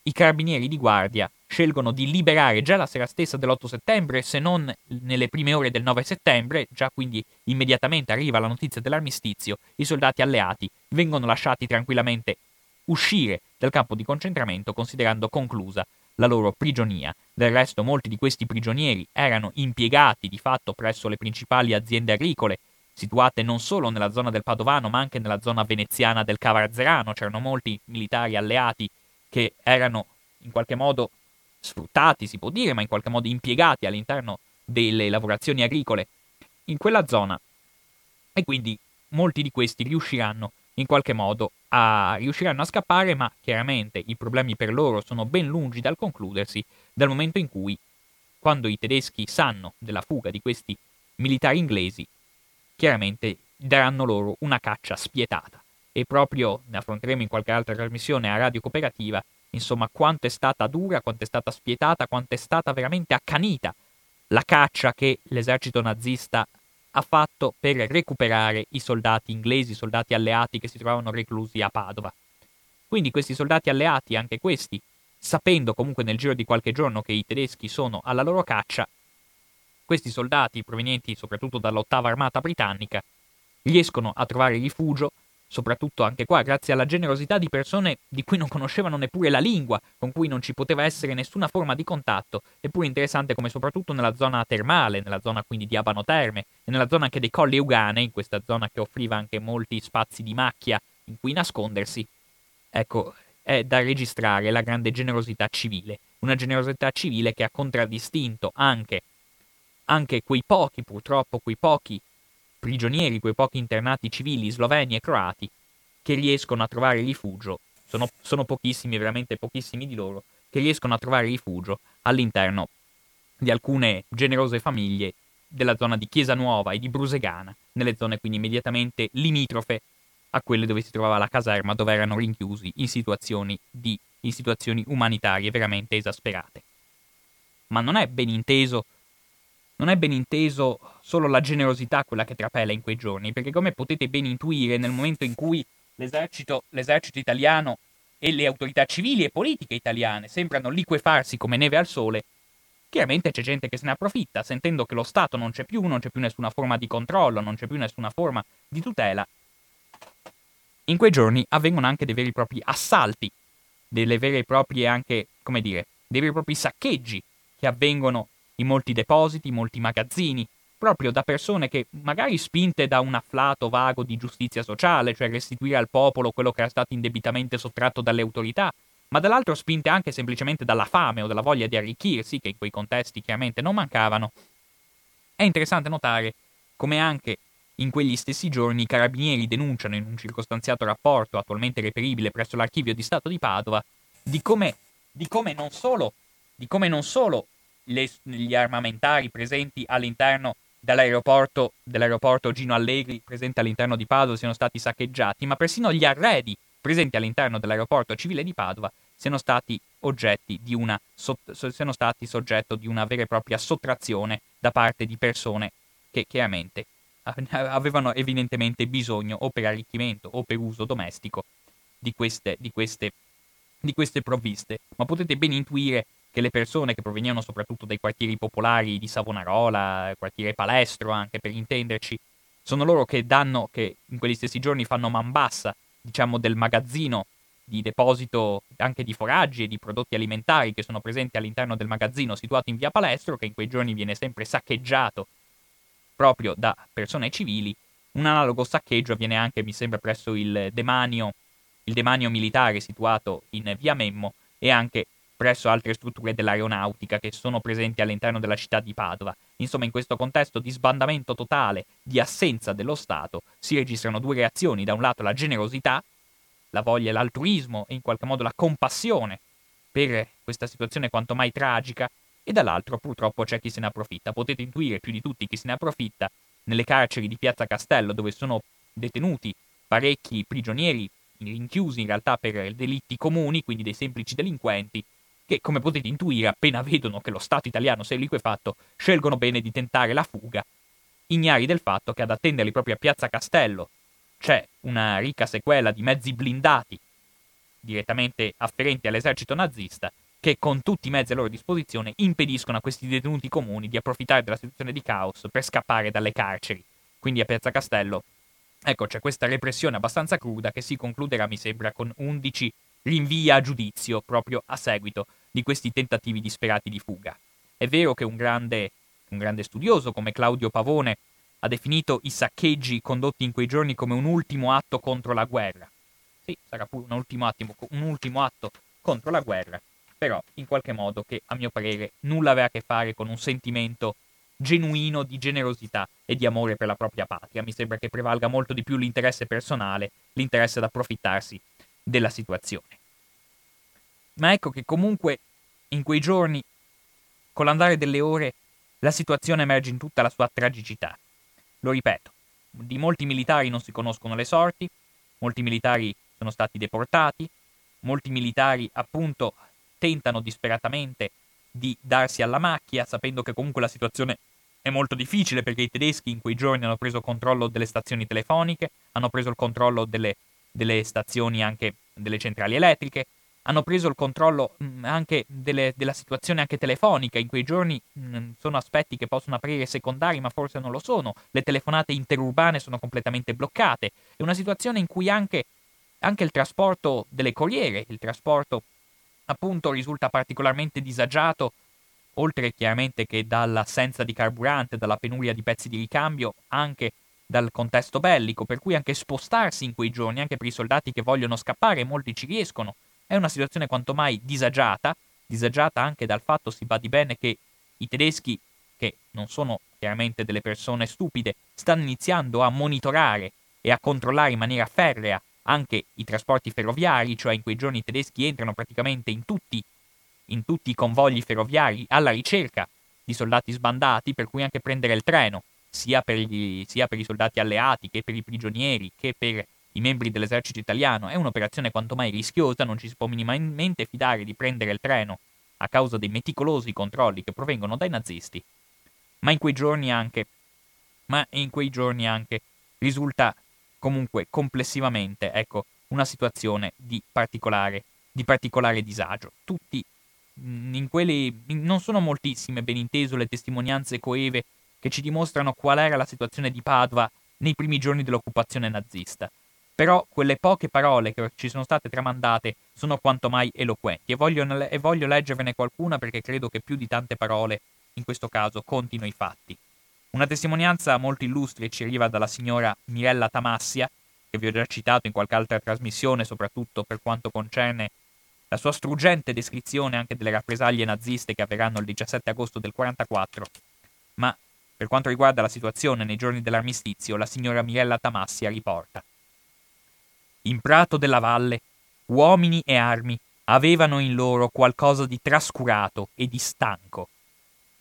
i carabinieri di guardia scelgono di liberare già la sera stessa dell'8 settembre, se non nelle prime ore del 9 settembre, già quindi immediatamente arriva la notizia dell'armistizio, i soldati alleati vengono lasciati tranquillamente uscire dal campo di concentramento considerando conclusa la loro prigionia. Del resto molti di questi prigionieri erano impiegati di fatto presso le principali aziende agricole, situate non solo nella zona del Padovano ma anche nella zona veneziana del Cavarzerano, c'erano molti militari alleati che erano in qualche modo sfruttati, si può dire, ma in qualche modo impiegati all'interno delle lavorazioni agricole in quella zona e quindi molti di questi riusciranno in qualche modo a, riusciranno a scappare, ma chiaramente i problemi per loro sono ben lungi dal concludersi dal momento in cui, quando i tedeschi sanno della fuga di questi militari inglesi, chiaramente daranno loro una caccia spietata. E proprio ne affronteremo in qualche altra trasmissione a Radio Cooperativa, insomma, quanto è stata dura, quanto è stata spietata, quanto è stata veramente accanita la caccia che l'esercito nazista ha fatto per recuperare i soldati inglesi, i soldati alleati che si trovavano reclusi a Padova. Quindi questi soldati alleati, anche questi, sapendo comunque nel giro di qualche giorno che i tedeschi sono alla loro caccia, questi soldati, provenienti soprattutto dall'ottava armata britannica, riescono a trovare rifugio soprattutto anche qua grazie alla generosità di persone di cui non conoscevano neppure la lingua, con cui non ci poteva essere nessuna forma di contatto, eppure interessante come soprattutto nella zona termale, nella zona quindi di Abano Terme e nella zona anche dei Colli Eugane, in questa zona che offriva anche molti spazi di macchia in cui nascondersi, ecco, è da registrare la grande generosità civile, una generosità civile che ha contraddistinto anche, anche quei pochi, purtroppo, quei pochi prigionieri, quei pochi internati civili sloveni e croati, che riescono a trovare rifugio, sono, sono pochissimi, veramente pochissimi di loro, che riescono a trovare rifugio all'interno di alcune generose famiglie della zona di Chiesa Nuova e di Brusegana, nelle zone quindi immediatamente limitrofe a quelle dove si trovava la caserma, dove erano rinchiusi in situazioni, di, in situazioni umanitarie veramente esasperate. Ma non è ben inteso non è ben inteso solo la generosità quella che trapela in quei giorni, perché come potete ben intuire nel momento in cui l'esercito, l'esercito italiano e le autorità civili e politiche italiane sembrano liquefarsi come neve al sole, chiaramente c'è gente che se ne approfitta, sentendo che lo Stato non c'è più, non c'è più nessuna forma di controllo, non c'è più nessuna forma di tutela. In quei giorni avvengono anche dei veri e propri assalti, delle vere e proprie anche, come dire, dei veri e propri saccheggi che avvengono in molti depositi, in molti magazzini, proprio da persone che, magari spinte da un afflato vago di giustizia sociale, cioè restituire al popolo quello che era stato indebitamente sottratto dalle autorità, ma dall'altro spinte anche semplicemente dalla fame o dalla voglia di arricchirsi, che in quei contesti chiaramente non mancavano. È interessante notare come anche in quegli stessi giorni i carabinieri denunciano in un circostanziato rapporto attualmente reperibile presso l'archivio di Stato di Padova di come, di come non solo, di come non solo le, gli armamentari presenti all'interno dell'aeroporto, dell'aeroporto Gino Allegri presente all'interno di Padova siano stati saccheggiati, ma persino gli arredi presenti all'interno dell'aeroporto civile di Padova siano stati di una siano stati soggetto di una vera e propria sottrazione da parte di persone che chiaramente avevano evidentemente bisogno o per arricchimento o per uso domestico di queste, di queste, di queste provviste. Ma potete ben intuire che le persone che provenivano soprattutto dai quartieri popolari di Savonarola, quartiere Palestro anche per intenderci, sono loro che danno, che in quegli stessi giorni fanno man bassa, diciamo, del magazzino di deposito anche di foraggi e di prodotti alimentari che sono presenti all'interno del magazzino situato in via Palestro, che in quei giorni viene sempre saccheggiato proprio da persone civili. Un analogo saccheggio avviene anche, mi sembra, presso il demanio, il demanio militare situato in via Memmo e anche presso altre strutture dell'aeronautica che sono presenti all'interno della città di Padova. Insomma, in questo contesto di sbandamento totale, di assenza dello Stato, si registrano due reazioni. Da un lato la generosità, la voglia, l'altruismo e in qualche modo la compassione per questa situazione quanto mai tragica, e dall'altro purtroppo c'è chi se ne approfitta. Potete intuire più di tutti chi se ne approfitta nelle carceri di Piazza Castello, dove sono detenuti parecchi prigionieri rinchiusi in realtà per delitti comuni, quindi dei semplici delinquenti, che come potete intuire appena vedono che lo Stato italiano si è liquefatto, scelgono bene di tentare la fuga, ignari del fatto che ad attenderli proprio a Piazza Castello c'è una ricca sequela di mezzi blindati direttamente afferenti all'esercito nazista che con tutti i mezzi a loro disposizione impediscono a questi detenuti comuni di approfittare della situazione di caos per scappare dalle carceri. Quindi a Piazza Castello, ecco, c'è questa repressione abbastanza cruda che si concluderà, mi sembra, con 11 rinvii a giudizio proprio a seguito di questi tentativi disperati di fuga. È vero che un grande, un grande studioso come Claudio Pavone ha definito i saccheggi condotti in quei giorni come un ultimo atto contro la guerra. Sì, sarà pure un ultimo, attimo, un ultimo atto contro la guerra, però in qualche modo che a mio parere nulla aveva a che fare con un sentimento genuino di generosità e di amore per la propria patria. Mi sembra che prevalga molto di più l'interesse personale, l'interesse ad approfittarsi della situazione. Ma ecco che comunque in quei giorni, con l'andare delle ore, la situazione emerge in tutta la sua tragicità. Lo ripeto, di molti militari non si conoscono le sorti, molti militari sono stati deportati, molti militari appunto tentano disperatamente di darsi alla macchia, sapendo che comunque la situazione è molto difficile perché i tedeschi in quei giorni hanno preso controllo delle stazioni telefoniche, hanno preso il controllo delle, delle stazioni anche delle centrali elettriche, hanno preso il controllo mm, anche delle, della situazione anche telefonica. In quei giorni mm, sono aspetti che possono apparire secondari, ma forse non lo sono. Le telefonate interurbane sono completamente bloccate. È una situazione in cui anche, anche il trasporto delle corriere, il trasporto appunto risulta particolarmente disagiato, oltre chiaramente che dall'assenza di carburante, dalla penuria di pezzi di ricambio, anche dal contesto bellico, per cui anche spostarsi in quei giorni, anche per i soldati che vogliono scappare, molti ci riescono, è una situazione quanto mai disagiata, disagiata anche dal fatto, si badi bene, che i tedeschi, che non sono chiaramente delle persone stupide, stanno iniziando a monitorare e a controllare in maniera ferrea anche i trasporti ferroviari, cioè in quei giorni i tedeschi entrano praticamente in tutti, in tutti i convogli ferroviari alla ricerca di soldati sbandati, per cui anche prendere il treno, sia per, gli, sia per i soldati alleati che per i prigionieri che per i membri dell'esercito italiano è un'operazione quanto mai rischiosa, non ci si può minimamente fidare di prendere il treno a causa dei meticolosi controlli che provengono dai nazisti. Ma in quei giorni anche, ma in quei giorni anche risulta comunque complessivamente, ecco, una situazione di particolare, di particolare disagio. Tutti mm, in quelli non sono moltissime, ben inteso, le testimonianze coeve che ci dimostrano qual era la situazione di Padova nei primi giorni dell'occupazione nazista. Però quelle poche parole che ci sono state tramandate sono quanto mai eloquenti e voglio, e voglio leggervene qualcuna perché credo che più di tante parole, in questo caso, contino i fatti. Una testimonianza molto illustre ci arriva dalla signora Mirella Tamassia, che vi ho già citato in qualche altra trasmissione, soprattutto per quanto concerne la sua struggente descrizione anche delle rappresaglie naziste che avverranno il 17 agosto del 44. Ma per quanto riguarda la situazione nei giorni dell'armistizio, la signora Mirella Tamassia riporta in prato della valle, uomini e armi avevano in loro qualcosa di trascurato e di stanco.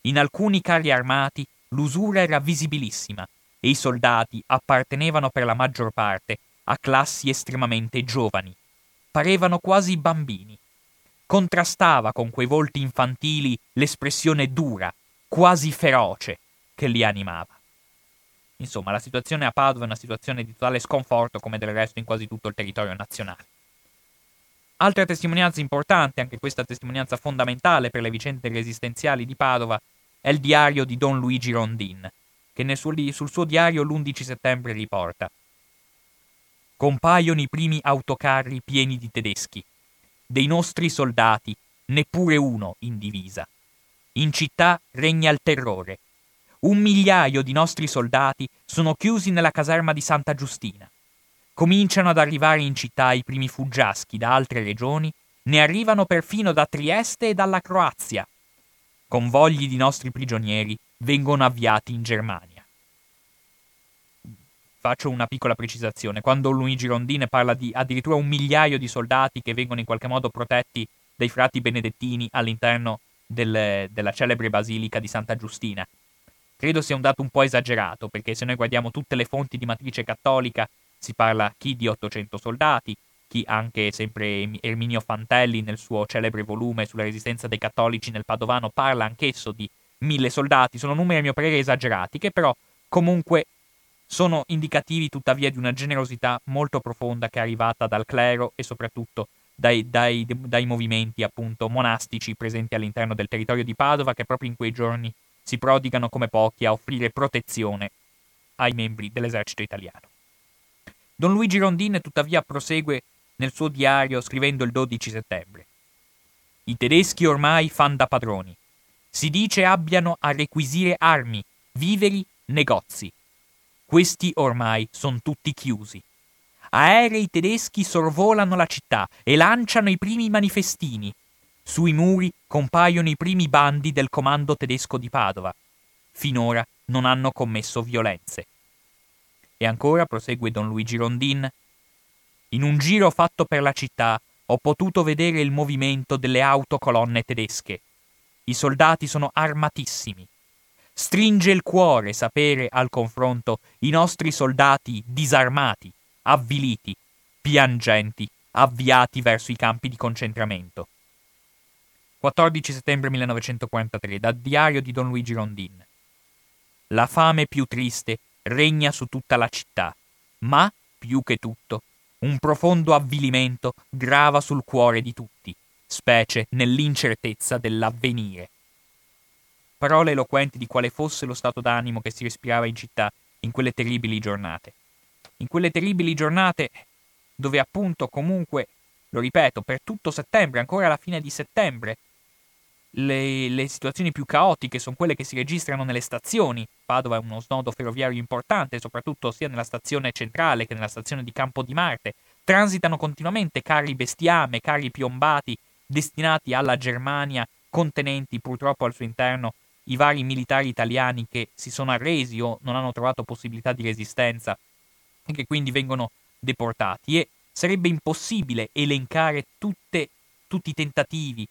In alcuni carri armati l'usura era visibilissima e i soldati appartenevano per la maggior parte a classi estremamente giovani. Parevano quasi bambini. Contrastava con quei volti infantili l'espressione dura, quasi feroce, che li animava. Insomma, la situazione a Padova è una situazione di totale sconforto, come del resto in quasi tutto il territorio nazionale. Altra testimonianza importante, anche questa testimonianza fondamentale per le vicende resistenziali di Padova, è il diario di Don Luigi Rondin, che suo, sul suo diario l'11 settembre riporta Compaiono i primi autocarri pieni di tedeschi. Dei nostri soldati, neppure uno in divisa. In città regna il terrore, un migliaio di nostri soldati sono chiusi nella caserma di Santa Giustina. Cominciano ad arrivare in città i primi fuggiaschi da altre regioni, ne arrivano perfino da Trieste e dalla Croazia. Convogli di nostri prigionieri vengono avviati in Germania. Faccio una piccola precisazione. Quando Luigi Rondine parla di addirittura un migliaio di soldati che vengono in qualche modo protetti dai frati benedettini all'interno del, della celebre basilica di Santa Giustina, credo sia un dato un po' esagerato, perché se noi guardiamo tutte le fonti di matrice cattolica, si parla chi di 800 soldati, tedeschi, anche sempre Erminio Fantelli nel suo celebre volume sulla resistenza dei cattolici nel Padovano parla anch'esso di mille soldati, sono numeri a mio parere esagerati, che però comunque sono indicativi tuttavia di una generosità molto profonda che è arrivata dal clero e soprattutto dai, dai, dai movimenti appunto monastici presenti all'interno del territorio di Padova che proprio in quei giorni si prodigano come pochi a offrire protezione ai membri dell'esercito italiano. Don Luigi Rondin tuttavia prosegue nel suo diario scrivendo il 12 settembre. I tedeschi ormai fan da padroni. Si dice abbiano a requisire armi, viveri, negozi. Questi ormai sono tutti chiusi. Aerei tedeschi sorvolano la città e lanciano i primi manifestini. Sui muri compaiono i primi bandi del comando tedesco di Padova. Finora non hanno commesso violenze. E ancora prosegue don Luigi Rondin. In un giro fatto per la città ho potuto vedere il movimento delle autocolonne tedesche. I soldati sono armatissimi. Stringe il cuore sapere al confronto i nostri soldati disarmati, avviliti, piangenti, avviati verso i campi di concentramento. 14 settembre 1943, dal diario di Don Luigi Rondin. La fame più triste regna su tutta la città, ma, più che tutto, un profondo avvilimento grava sul cuore di tutti, specie nell'incertezza dell'avvenire. Parole eloquenti di quale fosse lo stato d'animo che si respirava in città in quelle terribili giornate in quelle terribili giornate dove appunto comunque, lo ripeto, per tutto settembre, ancora alla fine di settembre, le, le, situazioni più caotiche sono quelle che si registrano nelle stazioni. Padova è uno snodo ferroviario importante, soprattutto sia nella stazione centrale che nella stazione di Campo di Marte. Transitano continuamente carri bestiame, carri piombati destinati alla Germania, contenenti purtroppo al suo interno i vari militari italiani che si sono arresi o non hanno trovato possibilità di resistenza e che quindi vengono deportati e sarebbe impossibile elencare tutte, tutti i tentativi,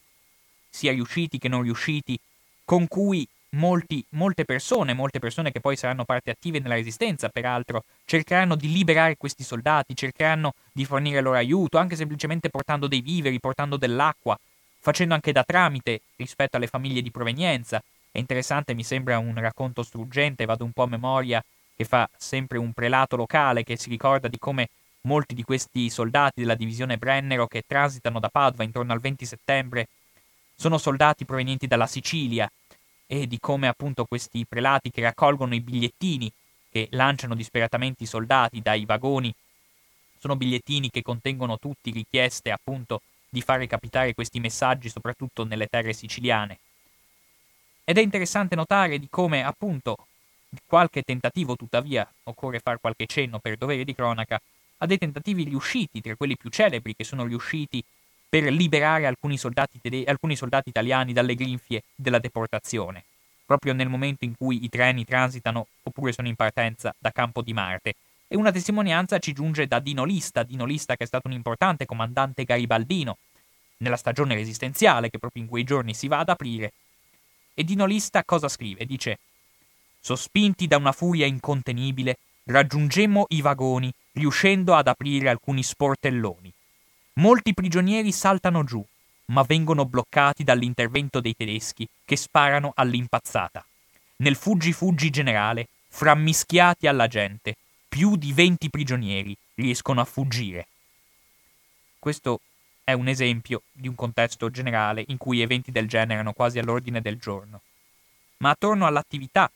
sia riusciti che non riusciti, con cui molti, molte persone, molte persone che poi saranno parte attive nella resistenza, peraltro, cercheranno di liberare questi soldati, cercheranno di fornire loro aiuto, anche semplicemente portando dei viveri, portando dell'acqua, facendo anche da tramite rispetto alle famiglie di provenienza. È interessante, mi sembra un racconto struggente, vado un po' a memoria che fa sempre un prelato locale che si ricorda di come molti di questi soldati della divisione Brennero che transitano da Padova intorno al 20 settembre sono soldati provenienti dalla Sicilia e di come appunto questi prelati che raccolgono i bigliettini che lanciano disperatamente i soldati dai vagoni sono bigliettini che contengono tutti richieste appunto di far recapitare questi messaggi soprattutto nelle terre siciliane. Ed è interessante notare di come appunto qualche tentativo, tuttavia, occorre fare qualche cenno per dovere di cronaca, a dei tentativi riusciti, tra quelli più celebri che sono riusciti per liberare alcuni soldati, tede- alcuni soldati italiani dalle grinfie della deportazione, proprio nel momento in cui i treni transitano oppure sono in partenza da Campo di Marte. E una testimonianza ci giunge da Dino Lista, Dino Lista che è stato un importante comandante garibaldino nella stagione resistenziale che proprio in quei giorni si va ad aprire. E Dino Lista cosa scrive? Dice Sospinti da una furia incontenibile, raggiungemmo i vagoni, riuscendo ad aprire alcuni sportelloni. Molti prigionieri saltano giù, ma vengono bloccati dall'intervento dei tedeschi che sparano all'impazzata. Nel fuggi-fuggi generale, frammischiati alla gente, più di venti prigionieri riescono a fuggire. Questo è un esempio di un contesto generale in cui eventi del genere erano quasi all'ordine del giorno. Ma attorno all'attività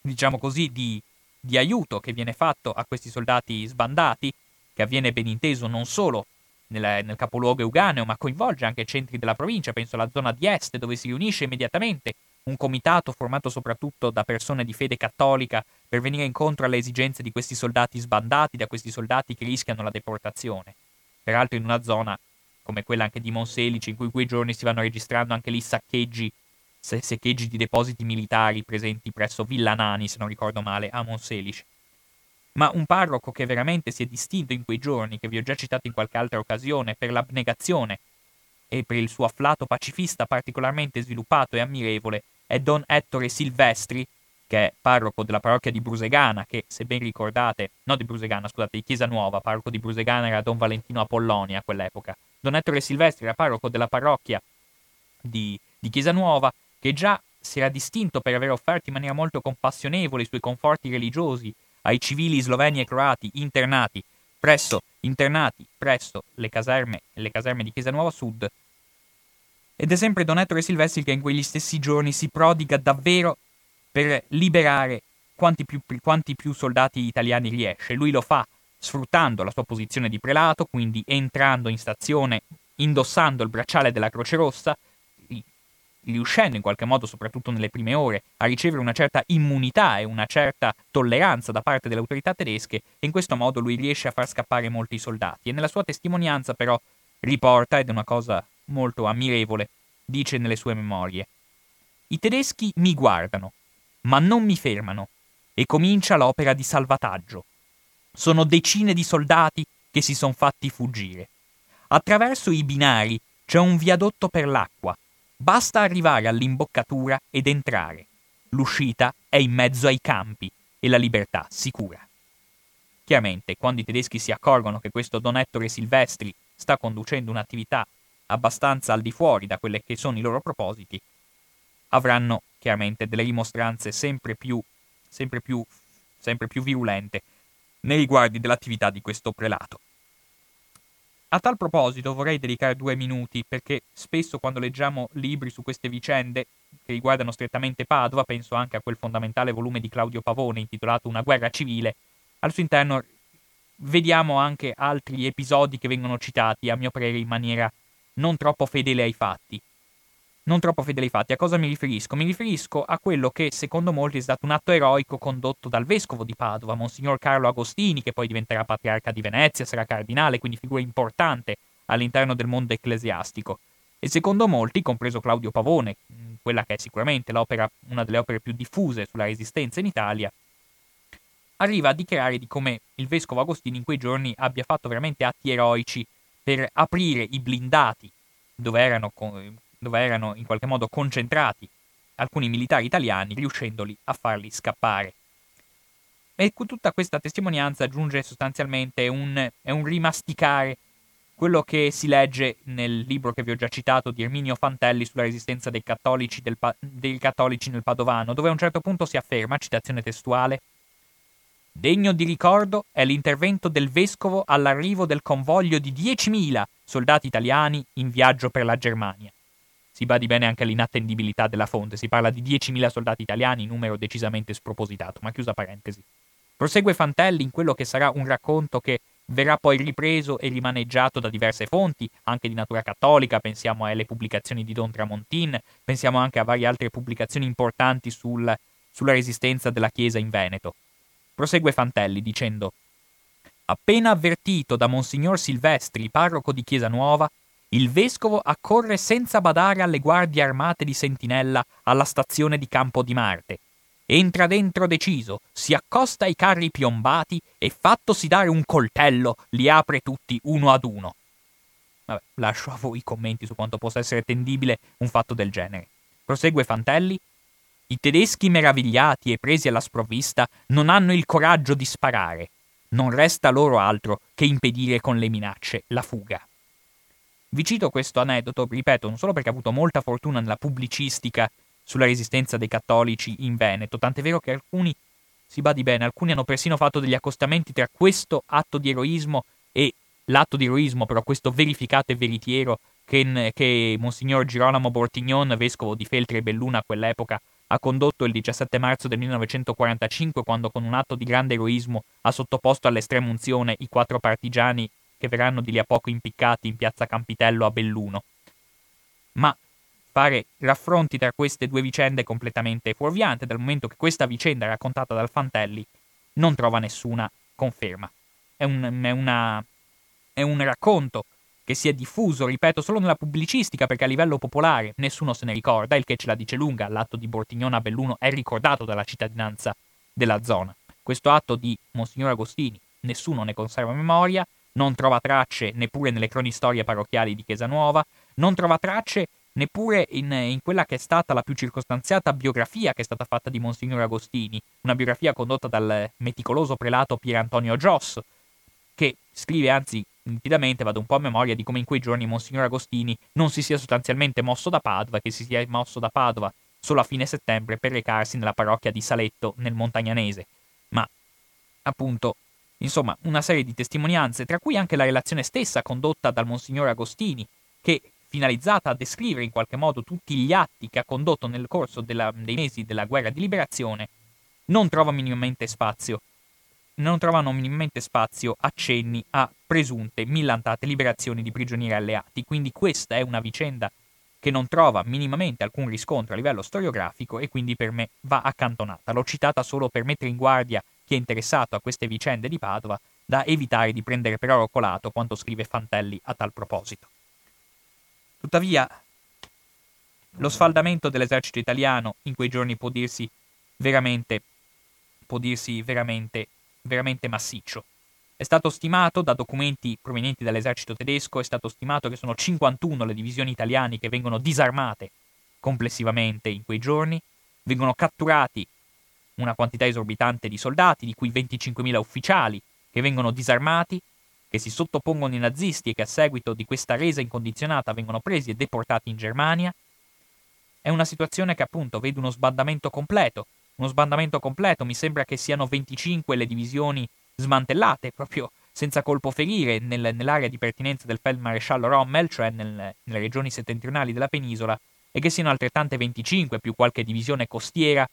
diciamo così, di, di aiuto che viene fatto a questi soldati sbandati, che avviene ben inteso non solo nel, nel, capoluogo euganeo, ma coinvolge anche centri della provincia, penso alla zona di est, dove si riunisce immediatamente un comitato formato soprattutto da persone di fede cattolica per venire incontro alle esigenze di questi soldati sbandati, da questi soldati che rischiano la deportazione. Peraltro in una zona come quella anche di Monselice, in cui quei giorni si vanno registrando anche lì saccheggi secheggi di depositi militari presenti presso Villa Nani, se non ricordo male, a Monselice. Ma un parroco che veramente si è distinto in quei giorni, che vi ho già citato in qualche altra occasione, per l'abnegazione e per il suo afflato pacifista particolarmente sviluppato e ammirevole, è Don Ettore Silvestri, che è parroco della parrocchia di Brusegana, che se ben ricordate, no di Brusegana, scusate, di Chiesa Nuova, parroco di Brusegana era Don Valentino Apollonia a quell'epoca. Don Ettore Silvestri era parroco della parrocchia di, di Chiesa Nuova, che già si era distinto per aver offerto in maniera molto compassionevole i suoi conforti religiosi ai civili sloveni e croati internati presso, internati presso le caserme, le caserme di Chiesa Nuova Sud. Ed è sempre Don Ettore Silvestri che in quegli stessi giorni si prodiga davvero per liberare quanti più, quanti più soldati italiani riesce. Lui lo fa sfruttando la sua posizione di prelato, quindi entrando in stazione, indossando il bracciale della Croce Rossa, riuscendo in qualche modo, soprattutto nelle prime ore, a ricevere una certa immunità e una certa tolleranza da parte delle autorità tedesche, e in questo modo lui riesce a far scappare molti soldati. E nella sua testimonianza, però, riporta, ed è una cosa molto ammirevole, dice nelle sue memorie: I tedeschi mi guardano, ma non mi fermano, e comincia l'opera di salvataggio. Sono decine di soldati che si sono fatti fuggire. Attraverso i binari c'è un viadotto per l'acqua. Basta arrivare all'imboccatura ed entrare. L'uscita è in mezzo ai campi e la libertà sicura. Chiaramente, quando i tedeschi si accorgono che questo Don Ettore Silvestri sta conducendo un'attività abbastanza al di fuori da quelli che sono i loro propositi, avranno chiaramente delle rimostranze sempre più, sempre più, sempre più virulente nei riguardi dell'attività di questo prelato. A tal proposito vorrei dedicare due minuti perché spesso quando leggiamo libri su queste vicende che riguardano strettamente Padova, penso anche a quel fondamentale volume di Claudio Pavone intitolato Una guerra civile, al suo interno vediamo anche altri episodi che vengono citati, a mio parere, in maniera non troppo fedele ai fatti non troppo fedele ai fatti. A cosa mi riferisco? Mi riferisco a quello che secondo molti è stato un atto eroico condotto dal vescovo di Padova, Monsignor Carlo Agostini, che poi diventerà patriarca di Venezia, sarà cardinale, quindi figura importante all'interno del mondo ecclesiastico. E secondo molti, compreso Claudio Pavone, quella che è sicuramente una delle opere più diffuse sulla resistenza in Italia, arriva a dichiarare di come il vescovo Agostini in quei giorni abbia fatto veramente atti eroici per aprire i blindati dove erano dove erano in qualche modo concentrati alcuni militari italiani, riuscendoli a farli scappare. E tutta questa testimonianza aggiunge sostanzialmente un, un rimasticare quello che si legge nel libro che vi ho già citato di Erminio Fantelli sulla resistenza dei cattolici, del, dei cattolici nel Padovano, dove a un certo punto si afferma, citazione testuale, Degno di ricordo è l'intervento del vescovo all'arrivo del convoglio di 10.000 soldati italiani in viaggio per la Germania. Si badi bene anche all'inattendibilità della fonte, si parla di 10.000 soldati italiani, numero decisamente spropositato, ma chiusa parentesi. Prosegue Fantelli in quello che sarà un racconto che verrà poi ripreso e rimaneggiato da diverse fonti, anche di natura cattolica, pensiamo alle pubblicazioni di Don Tramontin, pensiamo anche a varie altre pubblicazioni importanti sul, sulla resistenza della Chiesa in Veneto. Prosegue Fantelli dicendo Appena avvertito da Monsignor Silvestri, parroco di Chiesa Nuova, il vescovo accorre senza badare alle guardie armate di sentinella alla stazione di Campo di Marte. Entra dentro deciso, si accosta ai carri piombati e fattosi dare un coltello, li apre tutti uno ad uno. Vabbè, lascio a voi i commenti su quanto possa essere tendibile un fatto del genere. Prosegue Fantelli. I tedeschi meravigliati e presi alla sprovvista non hanno il coraggio di sparare. Non resta loro altro che impedire con le minacce la fuga. Vi cito questo aneddoto, ripeto, non solo perché ha avuto molta fortuna nella pubblicistica sulla resistenza dei cattolici in Veneto, tant'è vero che alcuni, si badi bene, alcuni hanno persino fatto degli accostamenti tra questo atto di eroismo e l'atto di eroismo, però questo verificato e veritiero che, che Monsignor Girolamo Bortignon, vescovo di Feltre e Belluna a quell'epoca, ha condotto il 17 marzo del 1945 quando con un atto di grande eroismo ha sottoposto all'estrema unzione i quattro partigiani che verranno di lì a poco impiccati in piazza Campitello a Belluno. Ma fare raffronti tra queste due vicende è completamente fuorviante, dal momento che questa vicenda raccontata dal Fantelli non trova nessuna conferma. È un, è una, è un racconto che si è diffuso, ripeto, solo nella pubblicistica, perché a livello popolare nessuno se ne ricorda, il che ce la dice lunga, l'atto di Bortignone a Belluno è ricordato dalla cittadinanza della zona. Questo atto di Monsignor Agostini nessuno ne conserva memoria, non trova tracce neppure nelle cronistorie parrocchiali di Chiesa Nuova, non trova tracce neppure in, in, quella che è stata la più circostanziata biografia che è stata fatta di Monsignor Agostini, una biografia condotta dal meticoloso prelato Pier Antonio Gios, che scrive anzi nitidamente, vado un po' a memoria, di come in quei giorni Monsignor Agostini non si sia sostanzialmente mosso da Padova, che si sia mosso da Padova solo a fine settembre per recarsi nella parrocchia di Saletto nel Montagnanese. Ma, appunto, insomma, una serie di testimonianze, tra cui anche la relazione stessa condotta dal Monsignor Agostini, che finalizzata a descrivere in qualche modo tutti gli atti che ha condotto nel corso della, dei mesi della guerra di liberazione, non trova minimamente spazio non trovano minimamente spazio accenni a presunte millantate liberazioni di prigionieri alleati. Quindi questa è una vicenda che non trova minimamente alcun riscontro a livello storiografico e quindi per me va accantonata. L'ho citata solo per mettere in guardia chi è interessato a queste vicende di Padova da evitare di prendere per oro colato quanto scrive Fantelli a tal proposito. Tuttavia, lo sfaldamento dell'esercito italiano in quei giorni può dirsi veramente, può dirsi veramente veramente massiccio. È stato stimato da documenti provenienti dall'esercito tedesco, è stato stimato che sono 51 le divisioni italiane che vengono disarmate complessivamente in quei giorni, vengono catturati una quantità esorbitante di soldati, di cui 25.000 ufficiali, che vengono disarmati, che si sottopongono ai nazisti e che a seguito di questa resa incondizionata vengono presi e deportati in Germania. È una situazione che appunto vede uno sbandamento completo uno sbandamento completo, mi sembra che siano 25 le divisioni smantellate, proprio senza colpo ferire, nel, nell'area di pertinenza del feldmaresciallo Rommel, cioè nel, nelle regioni settentrionali della penisola, e che siano altrettante 25 più qualche divisione costiera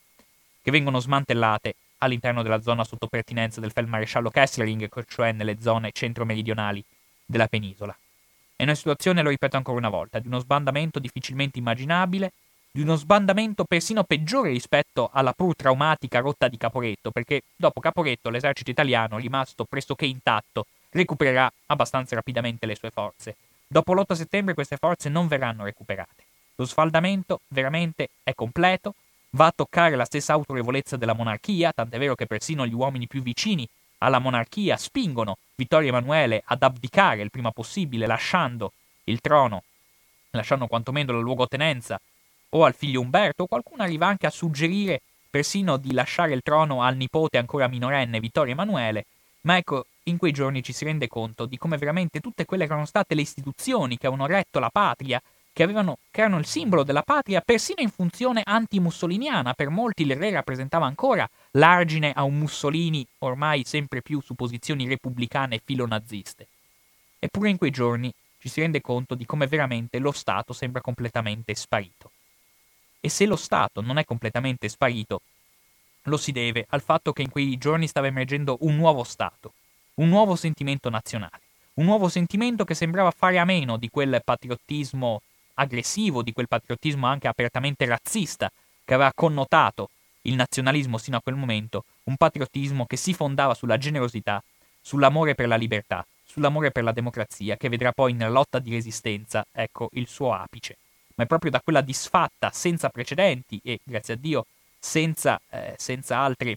che vengono smantellate all'interno della zona sotto pertinenza del feldmaresciallo Kesselring, cioè nelle zone centro-meridionali della penisola. È una situazione, lo ripeto ancora una volta, di uno sbandamento difficilmente immaginabile, di uno sbandamento persino peggiore rispetto alla pur traumatica rotta di Caporetto, perché dopo Caporetto l'esercito italiano, rimasto pressoché intatto, recupererà abbastanza rapidamente le sue forze. Dopo l'8 settembre queste forze non verranno recuperate. Lo sfaldamento veramente è completo, va a toccare la stessa autorevolezza della monarchia, tant'è vero che persino gli uomini più vicini alla monarchia spingono Vittorio Emanuele ad abdicare il prima possibile, lasciando il trono, lasciando quantomeno la luogotenenza o al figlio Umberto, qualcuno arriva anche a suggerire persino di lasciare il trono al nipote ancora minorenne Vittorio Emanuele, ma ecco, in quei giorni ci si rende conto di come veramente tutte quelle che erano state le istituzioni che avevano retto la patria, che, avevano, che erano il simbolo della patria, persino in funzione anti-mussoliniana, per molti il re rappresentava ancora l'argine a un Mussolini ormai sempre più su posizioni repubblicane e filonaziste. Eppure in quei giorni ci si rende conto di come veramente lo Stato sembra completamente sparito. E se lo Stato non è completamente sparito, lo si deve al fatto che in quei giorni stava emergendo un nuovo Stato, un nuovo sentimento nazionale, un nuovo sentimento che sembrava fare a meno di quel patriottismo aggressivo, di quel patriottismo anche apertamente razzista che aveva connotato il nazionalismo sino a quel momento, un patriottismo che si fondava sulla generosità, sull'amore per la libertà, sull'amore per la democrazia, che vedrà poi nella lotta di resistenza, ecco, il suo apice. Ma è proprio da quella disfatta senza precedenti e, grazie a Dio, senza, eh, senza altri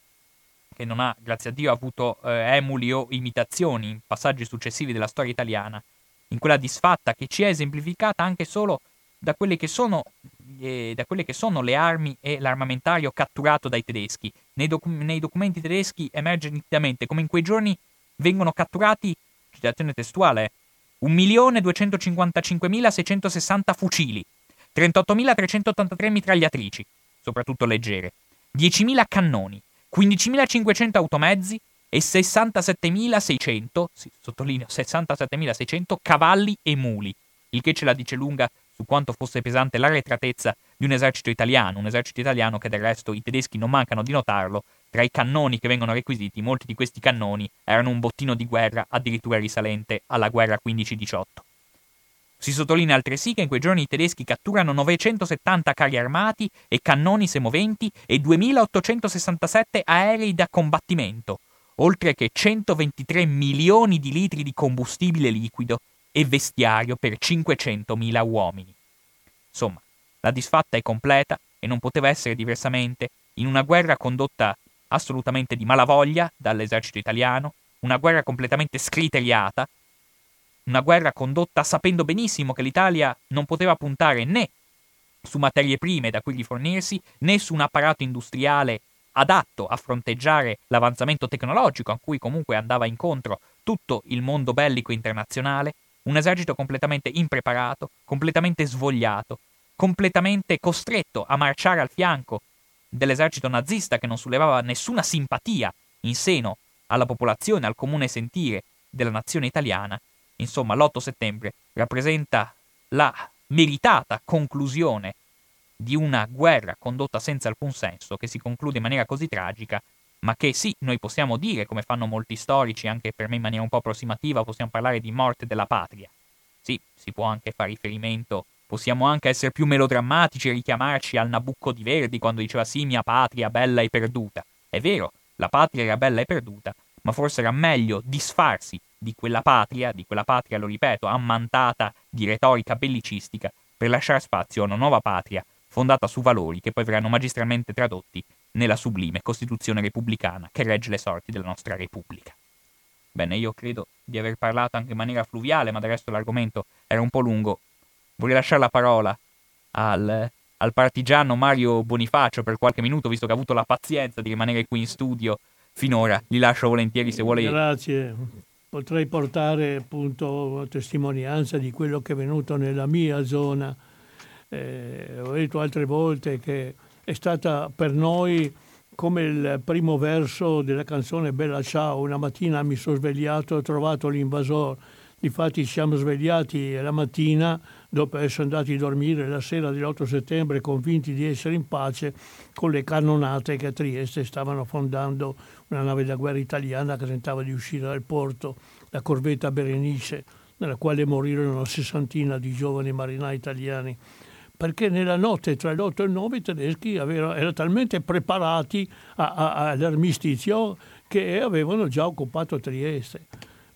che non ha, grazie a Dio, avuto eh, emuli o imitazioni in passaggi successivi della storia italiana, in quella disfatta che ci è esemplificata anche solo da quelle che sono, eh, da quelle che sono le armi e l'armamentario catturato dai tedeschi. Nei, docu- nei documenti tedeschi emerge nitidamente come in quei giorni vengono catturati, citazione testuale, 1.255.660 fucili, 38.383 mitragliatrici, soprattutto leggere, 10.000 cannoni, 15.500 automezzi e 67.600, sì, sottolineo 67.600 cavalli e muli, il che ce la dice lunga su quanto fosse pesante l'arretratezza di un esercito italiano, un esercito italiano che del resto i tedeschi non mancano di notarlo, tra i cannoni che vengono requisiti, molti di questi cannoni erano un bottino di guerra addirittura risalente alla guerra 15-18. Si sottolinea altresì che in quei giorni i tedeschi catturano 970 carri armati e cannoni semoventi e 2867 aerei da combattimento, oltre che 123 milioni di litri di combustibile liquido e vestiario per 500.000 uomini. Insomma, la disfatta è completa e non poteva essere diversamente in una guerra condotta assolutamente di malavoglia dall'esercito italiano, una guerra completamente scriteriata una guerra condotta sapendo benissimo che l'Italia non poteva puntare né su materie prime da cui rifornirsi, né su un apparato industriale adatto a fronteggiare l'avanzamento tecnologico a cui comunque andava incontro tutto il mondo bellico internazionale, un esercito completamente impreparato, completamente svogliato, completamente costretto a marciare al fianco dell'esercito nazista che non sollevava nessuna simpatia in seno alla popolazione, al comune sentire della nazione italiana, insomma l'8 settembre rappresenta la meritata conclusione di una guerra condotta senza alcun senso, che si conclude in maniera così tragica, ma che sì, noi possiamo dire, come fanno molti storici, anche per me in maniera un po' approssimativa, possiamo parlare di morte della patria. Sì, si può anche fare riferimento, possiamo anche essere più melodrammatici e richiamarci al Nabucco di Verdi quando diceva sì, mia patria bella e perduta. È vero, la patria era bella e perduta, ma forse era meglio disfarsi di quella patria, di quella patria, lo ripeto, ammantata di retorica bellicistica, per lasciare spazio a una nuova patria fondata su valori che poi verranno magistralmente tradotti nella sublime Costituzione repubblicana che regge le sorti della nostra Repubblica. Bene, io credo di aver parlato anche in maniera fluviale, ma del resto l'argomento era un po' lungo. Vorrei lasciare la parola al, al partigiano Mario Bonifacio per qualche minuto, visto che ha avuto la pazienza di rimanere qui in studio finora. Gli lascio volentieri se vuole. Grazie. Potrei portare appunto testimonianza di quello che è venuto nella mia zona eh, ho detto altre volte che è stata per noi come il primo verso della canzone Bella Ciao. Una mattina mi sono svegliato e ho trovato l'invasor. Difatti ci siamo svegliati la mattina dopo essere andati a dormire la sera dell'8 settembre convinti di essere in pace con le cannonate che a Trieste stavano affondando una nave da guerra italiana che tentava di uscire dal porto, la corvetta Berenice, nella quale morirono una sessantina di giovani marinai italiani perché nella notte tra l'8 e il 9 i tedeschi avevano, erano talmente preparati a, a, all'armistizio che avevano già occupato Trieste.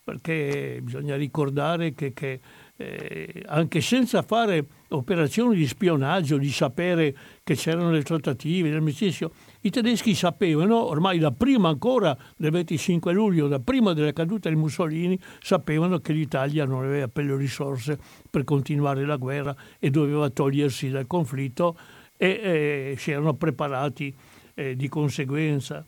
Perché bisogna ricordare che, che eh, anche senza fare operazioni di spionaggio, di sapere che c'erano le trattative, l'armistizio, i tedeschi sapevano, ormai da prima ancora del 25 luglio, da prima della caduta di Mussolini, sapevano che l'Italia non aveva per le risorse per continuare la guerra e doveva togliersi dal conflitto e eh, si erano preparati eh, di conseguenza.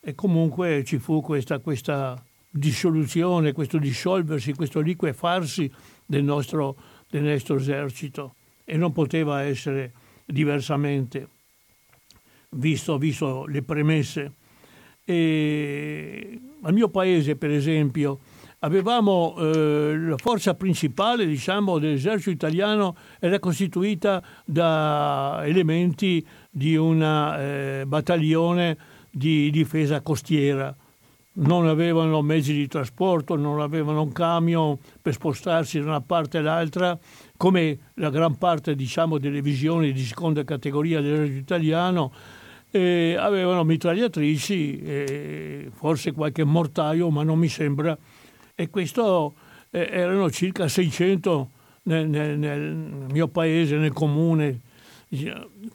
E comunque ci fu questa, questa dissoluzione, questo dissolversi, questo liquefarsi del nostro, del nostro esercito e non poteva essere diversamente, visto, visto le premesse. E al mio paese, per esempio, avevamo eh, la forza principale diciamo, dell'esercito italiano era costituita da elementi di una eh, battaglione di difesa costiera non avevano mezzi di trasporto, non avevano un camion per spostarsi da una parte all'altra, come la gran parte diciamo, delle visioni di seconda categoria dell'esercito italiano, eh, avevano mitragliatrici, eh, forse qualche mortaio, ma non mi sembra. E questo eh, erano circa 600 nel, nel, nel mio paese, nel comune.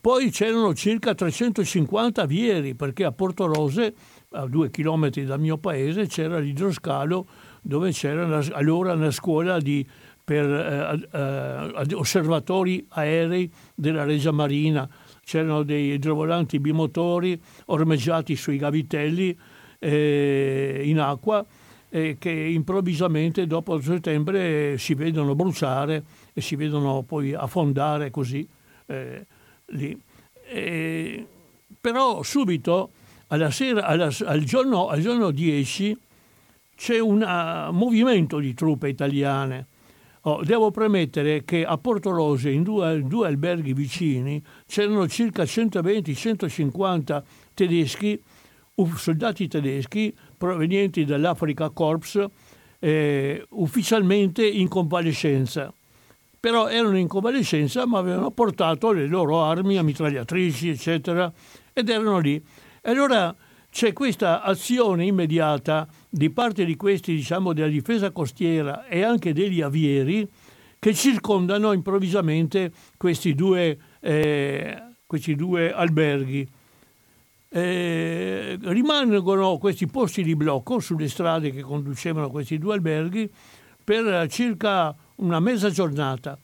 Poi c'erano circa 350 avieri, perché a Porto Rose a due chilometri dal mio paese c'era l'idroscalo dove c'era una, allora una scuola di, per eh, eh, osservatori aerei della Regia Marina. C'erano dei idrovolanti bimotori ormeggiati sui gavitelli eh, in acqua eh, che improvvisamente dopo settembre si vedono bruciare e si vedono poi affondare così eh, lì. però subito alla sera, alla, al, giorno, al, giorno, 10 c'è un uh, movimento di truppe italiane. Oh, devo premettere che a Porto Rose, in due, due alberghi vicini, c'erano circa 120-150 tedeschi, soldati tedeschi provenienti dall'Africa Corps, eh, ufficialmente in convalescenza. Però erano in convalescenza ma avevano portato le loro armi, mitragliatrici, eccetera, ed erano lì. E allora c'è questa azione immediata di parte di questi, diciamo, della difesa costiera e anche degli avieri che circondano improvvisamente questi due, eh, questi due alberghi. Eh, rimangono questi posti di blocco sulle strade che conducevano questi due alberghi per circa una mezza giornata.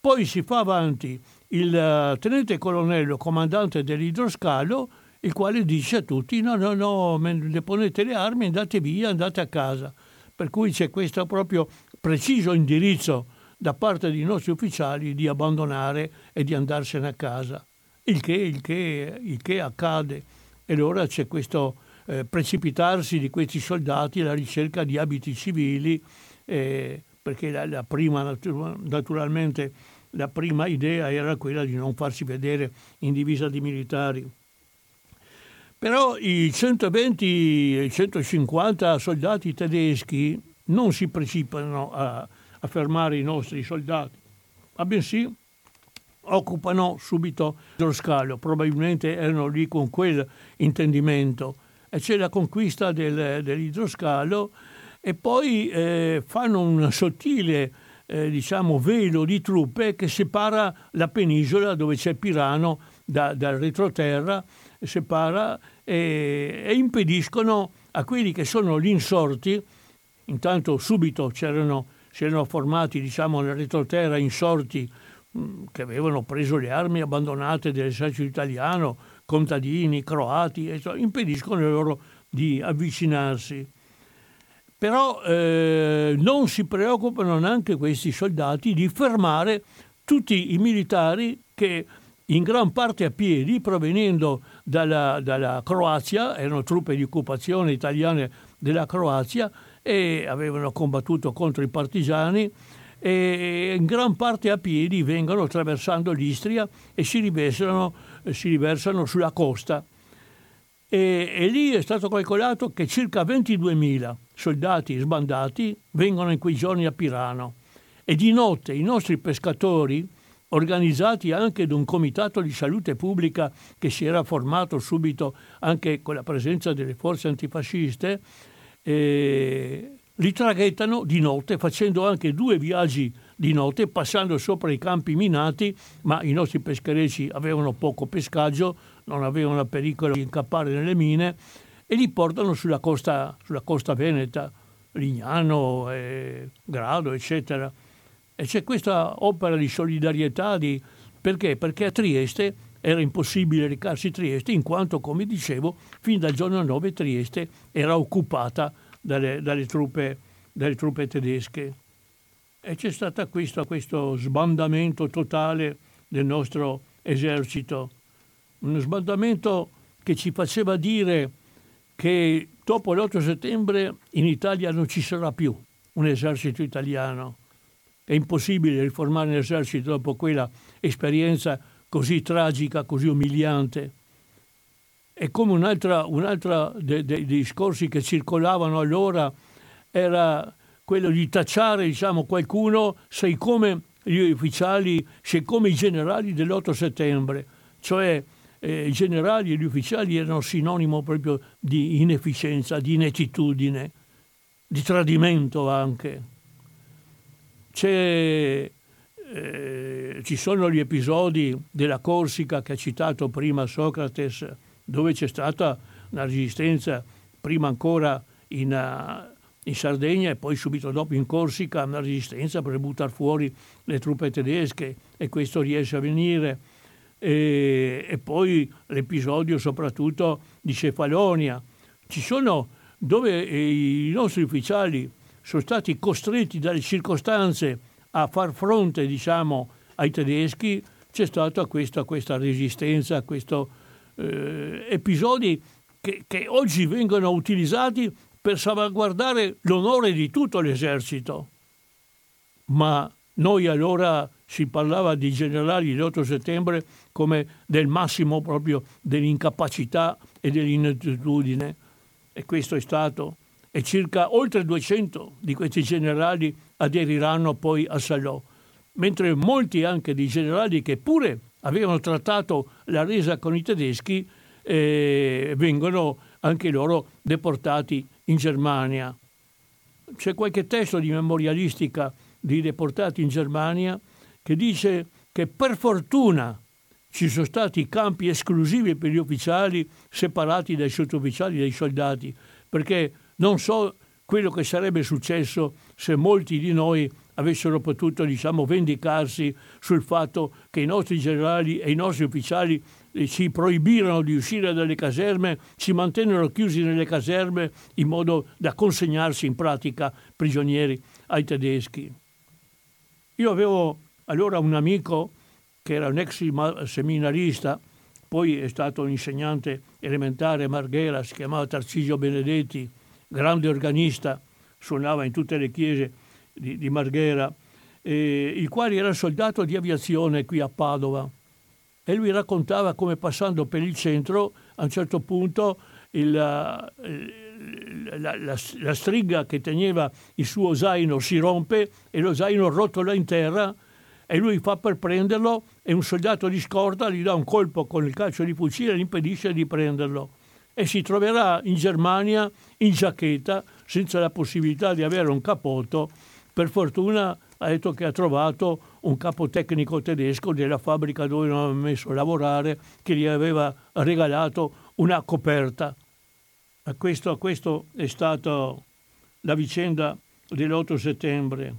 Poi si fa avanti il eh, tenente colonnello comandante dell'idroscalo, il quale dice a tutti no, no, no, deponete le armi, andate via, andate a casa. Per cui c'è questo proprio preciso indirizzo da parte dei nostri ufficiali di abbandonare e di andarsene a casa. Il che, il che, il che accade. E allora c'è questo eh, precipitarsi di questi soldati alla ricerca di abiti civili, eh, perché la, la prima, naturalmente, la prima idea era quella di non farsi vedere in divisa di militari. Però i 120 150 soldati tedeschi non si precipitano a, a fermare i nostri soldati, ma bensì occupano subito lo scalo, probabilmente erano lì con quel intendimento. E c'è la conquista del, dell'idroscalo e poi eh, fanno un sottile eh, diciamo, velo di truppe che separa la penisola dove c'è Pirano da, dal retroterra, separa e, e impediscono a quelli che sono gli insorti, intanto subito c'erano, si erano formati diciamo, nel retroterra insorti mh, che avevano preso le armi abbandonate dell'esercito italiano, contadini, croati, e, cioè, impediscono loro di avvicinarsi. Però eh, non si preoccupano neanche questi soldati di fermare tutti i militari che in gran parte a piedi, provenendo dalla, dalla, Croazia, erano truppe di occupazione italiane della Croazia e avevano combattuto contro i partigiani e in gran parte a piedi vengono attraversando l'Istria e si riversano, si riversano sulla costa. E, e, lì è stato calcolato che circa 22.000 soldati sbandati vengono in quei giorni a Pirano e di notte i nostri pescatori organizzati anche da un comitato di salute pubblica che si era formato subito anche con la presenza delle forze antifasciste, eh, li traghettano di notte facendo anche due viaggi di notte passando sopra i campi minati, ma i nostri pescherecci avevano poco pescaggio, non avevano pericolo di incappare nelle mine e li portano sulla costa, sulla costa veneta, Lignano, eh, Grado, eccetera e c'è questa opera di solidarietà di... perché? Perché a Trieste era impossibile recarsi a Trieste in quanto, come dicevo, fin dal giorno 9 Trieste era occupata dalle, dalle, truppe, dalle truppe, tedesche. E c'è stato questo, questo sbandamento totale del nostro esercito, uno sbandamento che ci faceva dire che dopo l'8 settembre in Italia non ci sarà più un esercito italiano è impossibile riformare l'esercito dopo quella esperienza così tragica, così umiliante. E come un'altra, un'altra dei, dei discorsi che circolavano allora era quello di tacciare diciamo, qualcuno se come gli ufficiali, se come i generali dell'8 settembre, cioè eh, i generali e gli ufficiali erano sinonimo proprio di inefficienza, di inettitudine, di tradimento anche eh, ci sono gli episodi della Corsica che ha citato prima Socrates, dove c'è stata una resistenza, prima ancora in, uh, in Sardegna e poi subito dopo in Corsica, una resistenza per buttare fuori le truppe tedesche e questo riesce a venire. E, e poi l'episodio soprattutto di Cefalonia. Ci sono dove i nostri ufficiali sono stati costretti dalle circostanze a far fronte diciamo, ai tedeschi, c'è stata questa, questa resistenza, questi eh, episodi che, che oggi vengono utilizzati per salvaguardare l'onore di tutto l'esercito. Ma noi allora si parlava di generali l'8 settembre come del massimo proprio dell'incapacità e dell'inettitudine e questo è stato e circa oltre 200 di questi generali aderiranno poi a Salò, mentre molti anche dei generali che pure avevano trattato la resa con i tedeschi eh, vengono anche loro deportati in Germania. C'è qualche testo di memorialistica di deportati in Germania che dice che per fortuna ci sono stati campi esclusivi per gli ufficiali separati dai sottufficiali e dai soldati, perché non so quello che sarebbe successo se molti di noi avessero potuto diciamo, vendicarsi sul fatto che i nostri generali e i nostri ufficiali eh, ci proibirono di uscire dalle caserme, ci mantennero chiusi nelle caserme in modo da consegnarsi in pratica prigionieri ai tedeschi. Io avevo allora un amico che era un ex seminarista, poi è stato un insegnante elementare a Marghera, si chiamava Tarcisio Benedetti, grande organista, suonava in tutte le chiese di, di Marghera, eh, il quale era soldato di aviazione qui a Padova. E lui raccontava come passando per il centro, a un certo punto il, la, la, la, la, stringa che teneva il suo zaino si rompe e lo zaino rotola in terra e lui fa per prenderlo e un soldato di scorta gli dà un colpo con il calcio di fucile e gli impedisce di prenderlo e si troverà in Germania in giacchetta senza la possibilità di avere un capotto. Per fortuna ha detto che ha trovato un capo tecnico tedesco della fabbrica dove non aveva messo a lavorare che gli aveva regalato una coperta. Questo, questo è stata la vicenda dell'8 settembre.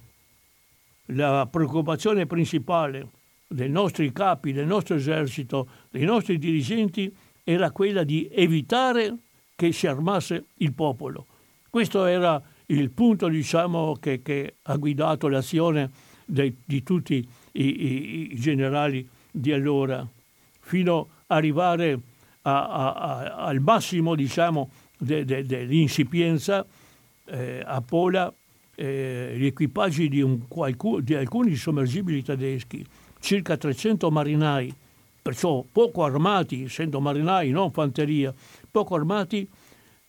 La preoccupazione principale dei nostri capi, del nostro esercito, dei nostri dirigenti era quella di evitare che si armasse il popolo. Questo era il punto diciamo, che, che, ha guidato l'azione de, di tutti i, i, i, generali di allora, fino ad arrivare a, a, a, al massimo diciamo, de, de, dell'insipienza eh, a Pola eh, gli equipaggi di, un, di alcuni sommergibili tedeschi, circa 300 marinai, perciò poco armati, essendo marinai, non fanteria, poco armati,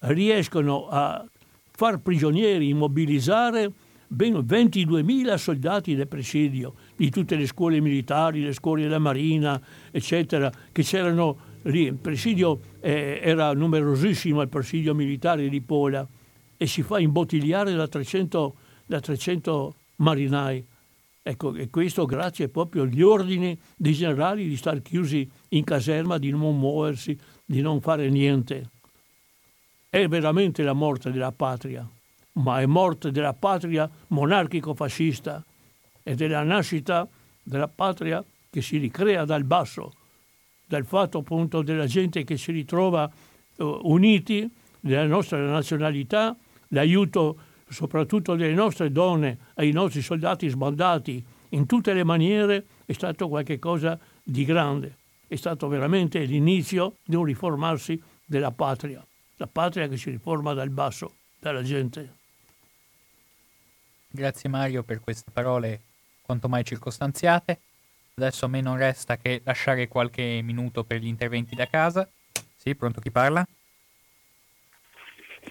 riescono a far prigionieri, immobilizzare ben 22.000 soldati del presidio di tutte le scuole militari, le scuole della marina, eccetera, che c'erano lì. Il presidio eh, era numerosissimo, il presidio militare di Pola, e si fa imbottigliare da 300, da 300 marinai. Ecco, e questo grazie proprio agli ordini dei generali di stare chiusi in caserma, di non muoversi, di non fare niente. È veramente la morte della patria, ma è morte della patria monarchico-fascista e della nascita della patria che si ricrea dal basso, dal fatto appunto della gente che si ritrova uh, uniti, della nostra nazionalità, l'aiuto soprattutto delle nostre donne ai nostri soldati sbandati in tutte le maniere è stato qualcosa di grande. È stato veramente l'inizio di un riformarsi della patria, la patria che si riforma dal basso, dalla gente. Grazie Mario per queste parole quanto mai circostanziate. Adesso a me non resta che lasciare qualche minuto per gli interventi da casa. Sì, pronto chi parla?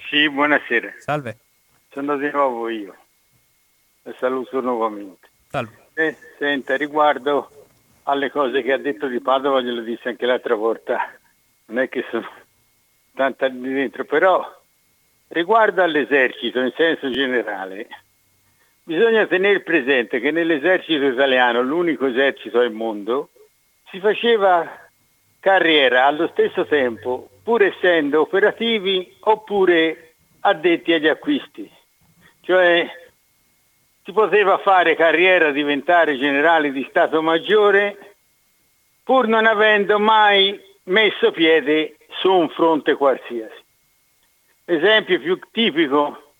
Sì, buonasera. Salve. Sono di nuovo io. E saluto nuovamente. Salve. Eh, senta, riguardo alle cose che ha detto di Padova, glielo disse anche l'altra volta. Non è che sono tanto anni dentro, però riguardo all'esercito in senso generale, bisogna tenere presente che nell'esercito italiano, l'unico esercito al mondo, si faceva carriera allo stesso tempo, pur essendo operativi oppure addetti agli acquisti. Cioè si poteva fare carriera, diventare generale di Stato Maggiore, pur non avendo mai messo piede su un fronte qualsiasi. L'esempio più tipico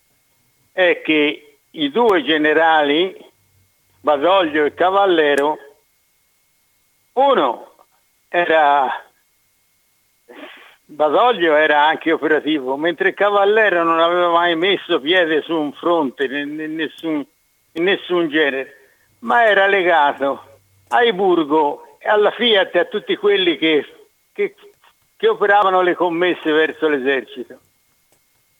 è che i due generali, Badoglio e Cavallero, uno era Badoglio era anche operativo, mentre Cavallero non aveva mai messo piede su un fronte in nessun, in nessun genere, ma era legato ai Burgo alla Fiat e a tutti quelli che, che, che operavano le commesse verso l'esercito.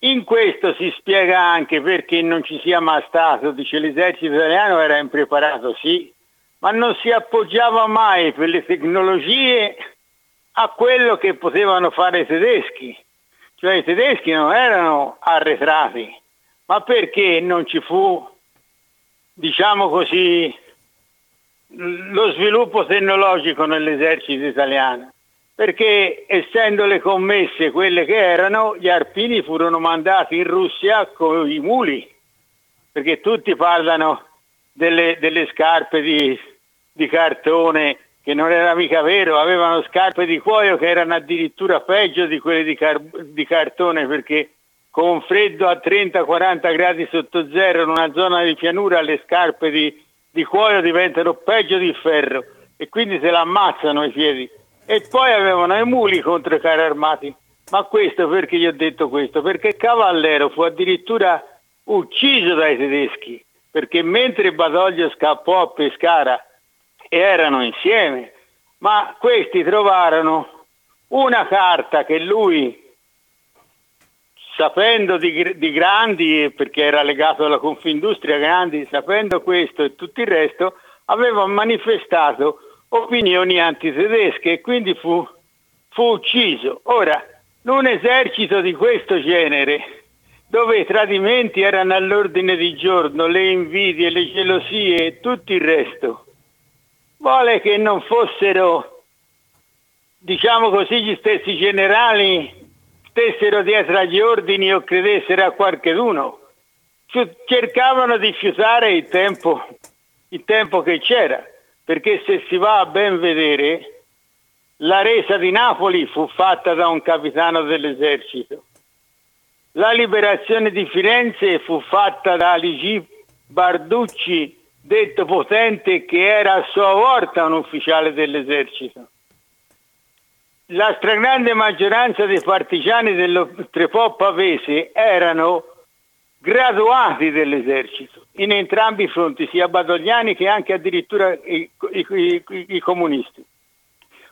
In questo si spiega anche perché non ci sia mai stato, dice l'esercito italiano era impreparato, sì, ma non si appoggiava mai per le tecnologie a quello che potevano fare i tedeschi. Cioè i tedeschi non erano arretrati, ma perché non ci fu, diciamo così, lo sviluppo tecnologico nell'esercito italiano? Perché essendo le commesse quelle che erano, gli arpini furono mandati in Russia con i muli, perché tutti parlano delle, delle scarpe di, di cartone che non era mica vero, avevano scarpe di cuoio che erano addirittura peggio di quelle di, car- di cartone perché con freddo a 30-40 gradi sotto zero in una zona di pianura le scarpe di, di cuoio diventano peggio di ferro e quindi se la ammazzano i piedi. E poi avevano i muli contro i carri armati. Ma questo perché gli ho detto questo? Perché Cavallero fu addirittura ucciso dai tedeschi, perché mentre Badoglio scappò a Pescara erano insieme, ma questi trovarono una carta che lui, sapendo di, di Grandi, perché era legato alla Confindustria Grandi, sapendo questo e tutto il resto, aveva manifestato opinioni antitedesche e quindi fu, fu ucciso. Ora, un esercito di questo genere, dove i tradimenti erano all'ordine di giorno, le invidie, le gelosie e tutto il resto, vuole che non fossero, diciamo così, gli stessi generali stessero dietro agli ordini o credessero a qualcheduno. Cercavano di fiutare il tempo, il tempo che c'era, perché se si va a ben vedere, la resa di Napoli fu fatta da un capitano dell'esercito. La liberazione di Firenze fu fatta da Aligi Barducci detto potente che era a sua volta un ufficiale dell'esercito. La stragrande maggioranza dei partigiani dell'Oltrepo Pavese erano graduati dell'esercito in entrambi i fronti, sia badogliani che anche addirittura i, i, i, i comunisti.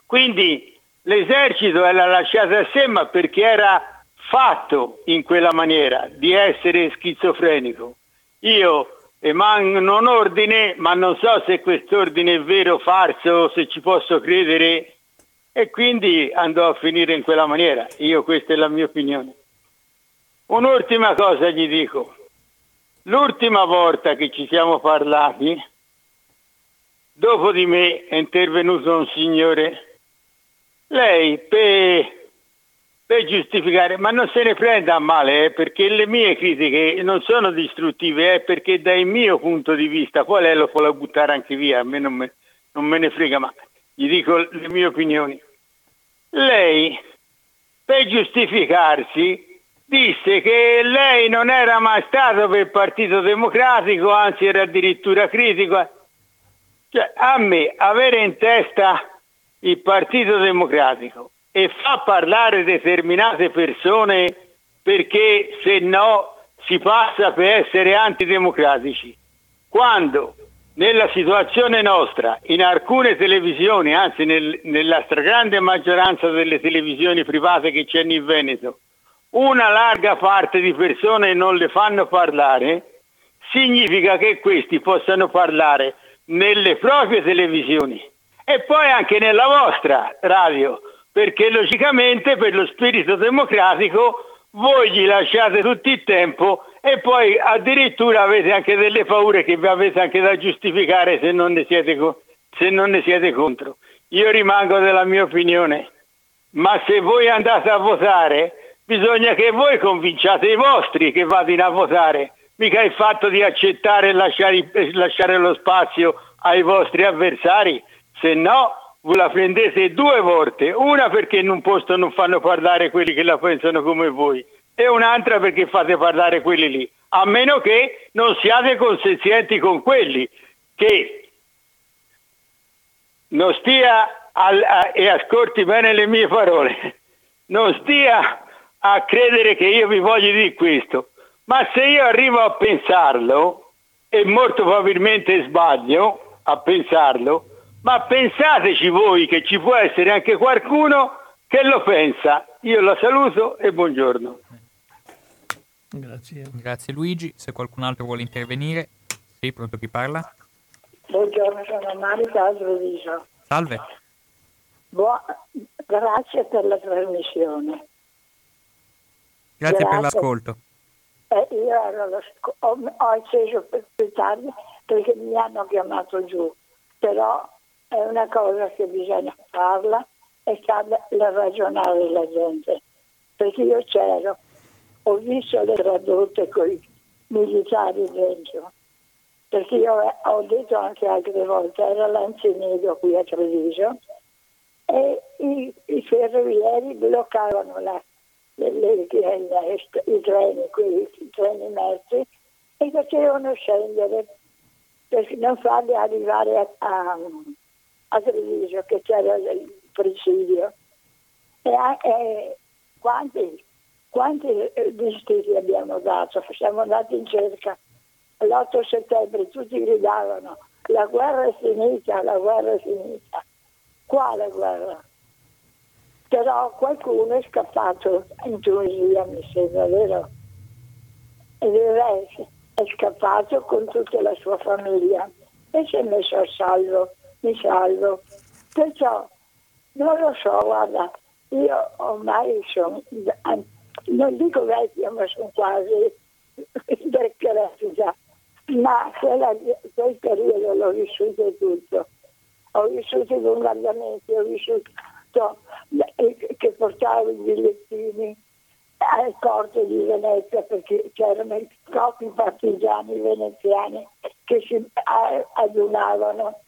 Quindi l'esercito era lasciato a sé, ma perché era fatto in quella maniera di essere schizofrenico. Io emanano un ordine, ma non so se quest'ordine è vero o falso, se ci posso credere, e quindi andò a finire in quella maniera. Io questa è la mia opinione. Un'ultima cosa gli dico. L'ultima volta che ci siamo parlati, dopo di me è intervenuto un signore. Lei per per giustificare, ma non se ne prenda a male, eh, perché le mie critiche non sono distruttive, eh, perché dal mio punto di vista, poi lei lo può buttare anche via, a me non me, non me ne frega, ma gli dico le mie opinioni. Lei, per giustificarsi, disse che lei non era mai stato per il Partito Democratico, anzi era addirittura critico. Cioè, a me avere in testa il Partito Democratico e fa parlare determinate persone perché se no si passa per essere antidemocratici. Quando nella situazione nostra, in alcune televisioni, anzi nel, nella stragrande maggioranza delle televisioni private che c'è in Veneto, una larga parte di persone non le fanno parlare, significa che questi possano parlare nelle proprie televisioni e poi anche nella vostra radio perché logicamente per lo spirito democratico voi gli lasciate tutto il tempo e poi addirittura avete anche delle paure che vi avete anche da giustificare se non ne siete, se non ne siete contro. Io rimango della mia opinione, ma se voi andate a votare bisogna che voi convinciate i vostri che vadino a votare, mica il fatto di accettare e lasciare, lasciare lo spazio ai vostri avversari, se no voi la prendete due volte, una perché in un posto non fanno parlare quelli che la pensano come voi e un'altra perché fate parlare quelli lì, a meno che non siate consenzienti con quelli che non stia al, a, e ascolti bene le mie parole, non stia a credere che io vi voglio dire questo, ma se io arrivo a pensarlo, e molto probabilmente sbaglio a pensarlo, ma pensateci voi che ci può essere anche qualcuno che lo pensa. Io la saluto e buongiorno. Grazie. Grazie Luigi, se qualcun altro vuole intervenire. Sì, pronto chi parla? Buongiorno, sono Marica Svediso. Salve. Buo... Grazie per la trasmissione. Grazie, Grazie. per l'ascolto. Eh, io ero ho, ho acceso per più tardi perché mi hanno chiamato giù, però è una cosa che bisogna farla e farla ragionare la gente. Perché io c'ero, ho visto le tradotte con i militari dentro perché io ho detto anche altre volte, era l'Anzinigo qui a Treviso e i, i ferrovieri bloccavano la, le, le, le, i treni, qui, i treni merci e facevano scendere per non farli arrivare a, a, a Treviso che c'era il presidio. E, e quanti, quanti vestiti eh, abbiamo dato? Siamo andati in cerca l'8 settembre, tutti gridavano la guerra è finita, la guerra è finita. Quale guerra? Però qualcuno è scappato in Tunisia, mi sembra, vero? Il re è scappato con tutta la sua famiglia e si è messo a salvo, mi salvo. Perciò non lo so, guarda, io ormai sono, non dico vecchia, ma sono quasi vecchia ma quella, quel periodo l'ho vissuto tutto. Ho vissuto i bombardamenti, ho vissuto che portavo i bigliettini al porto di Venezia perché c'erano troppi partigiani veneziani che si adunavano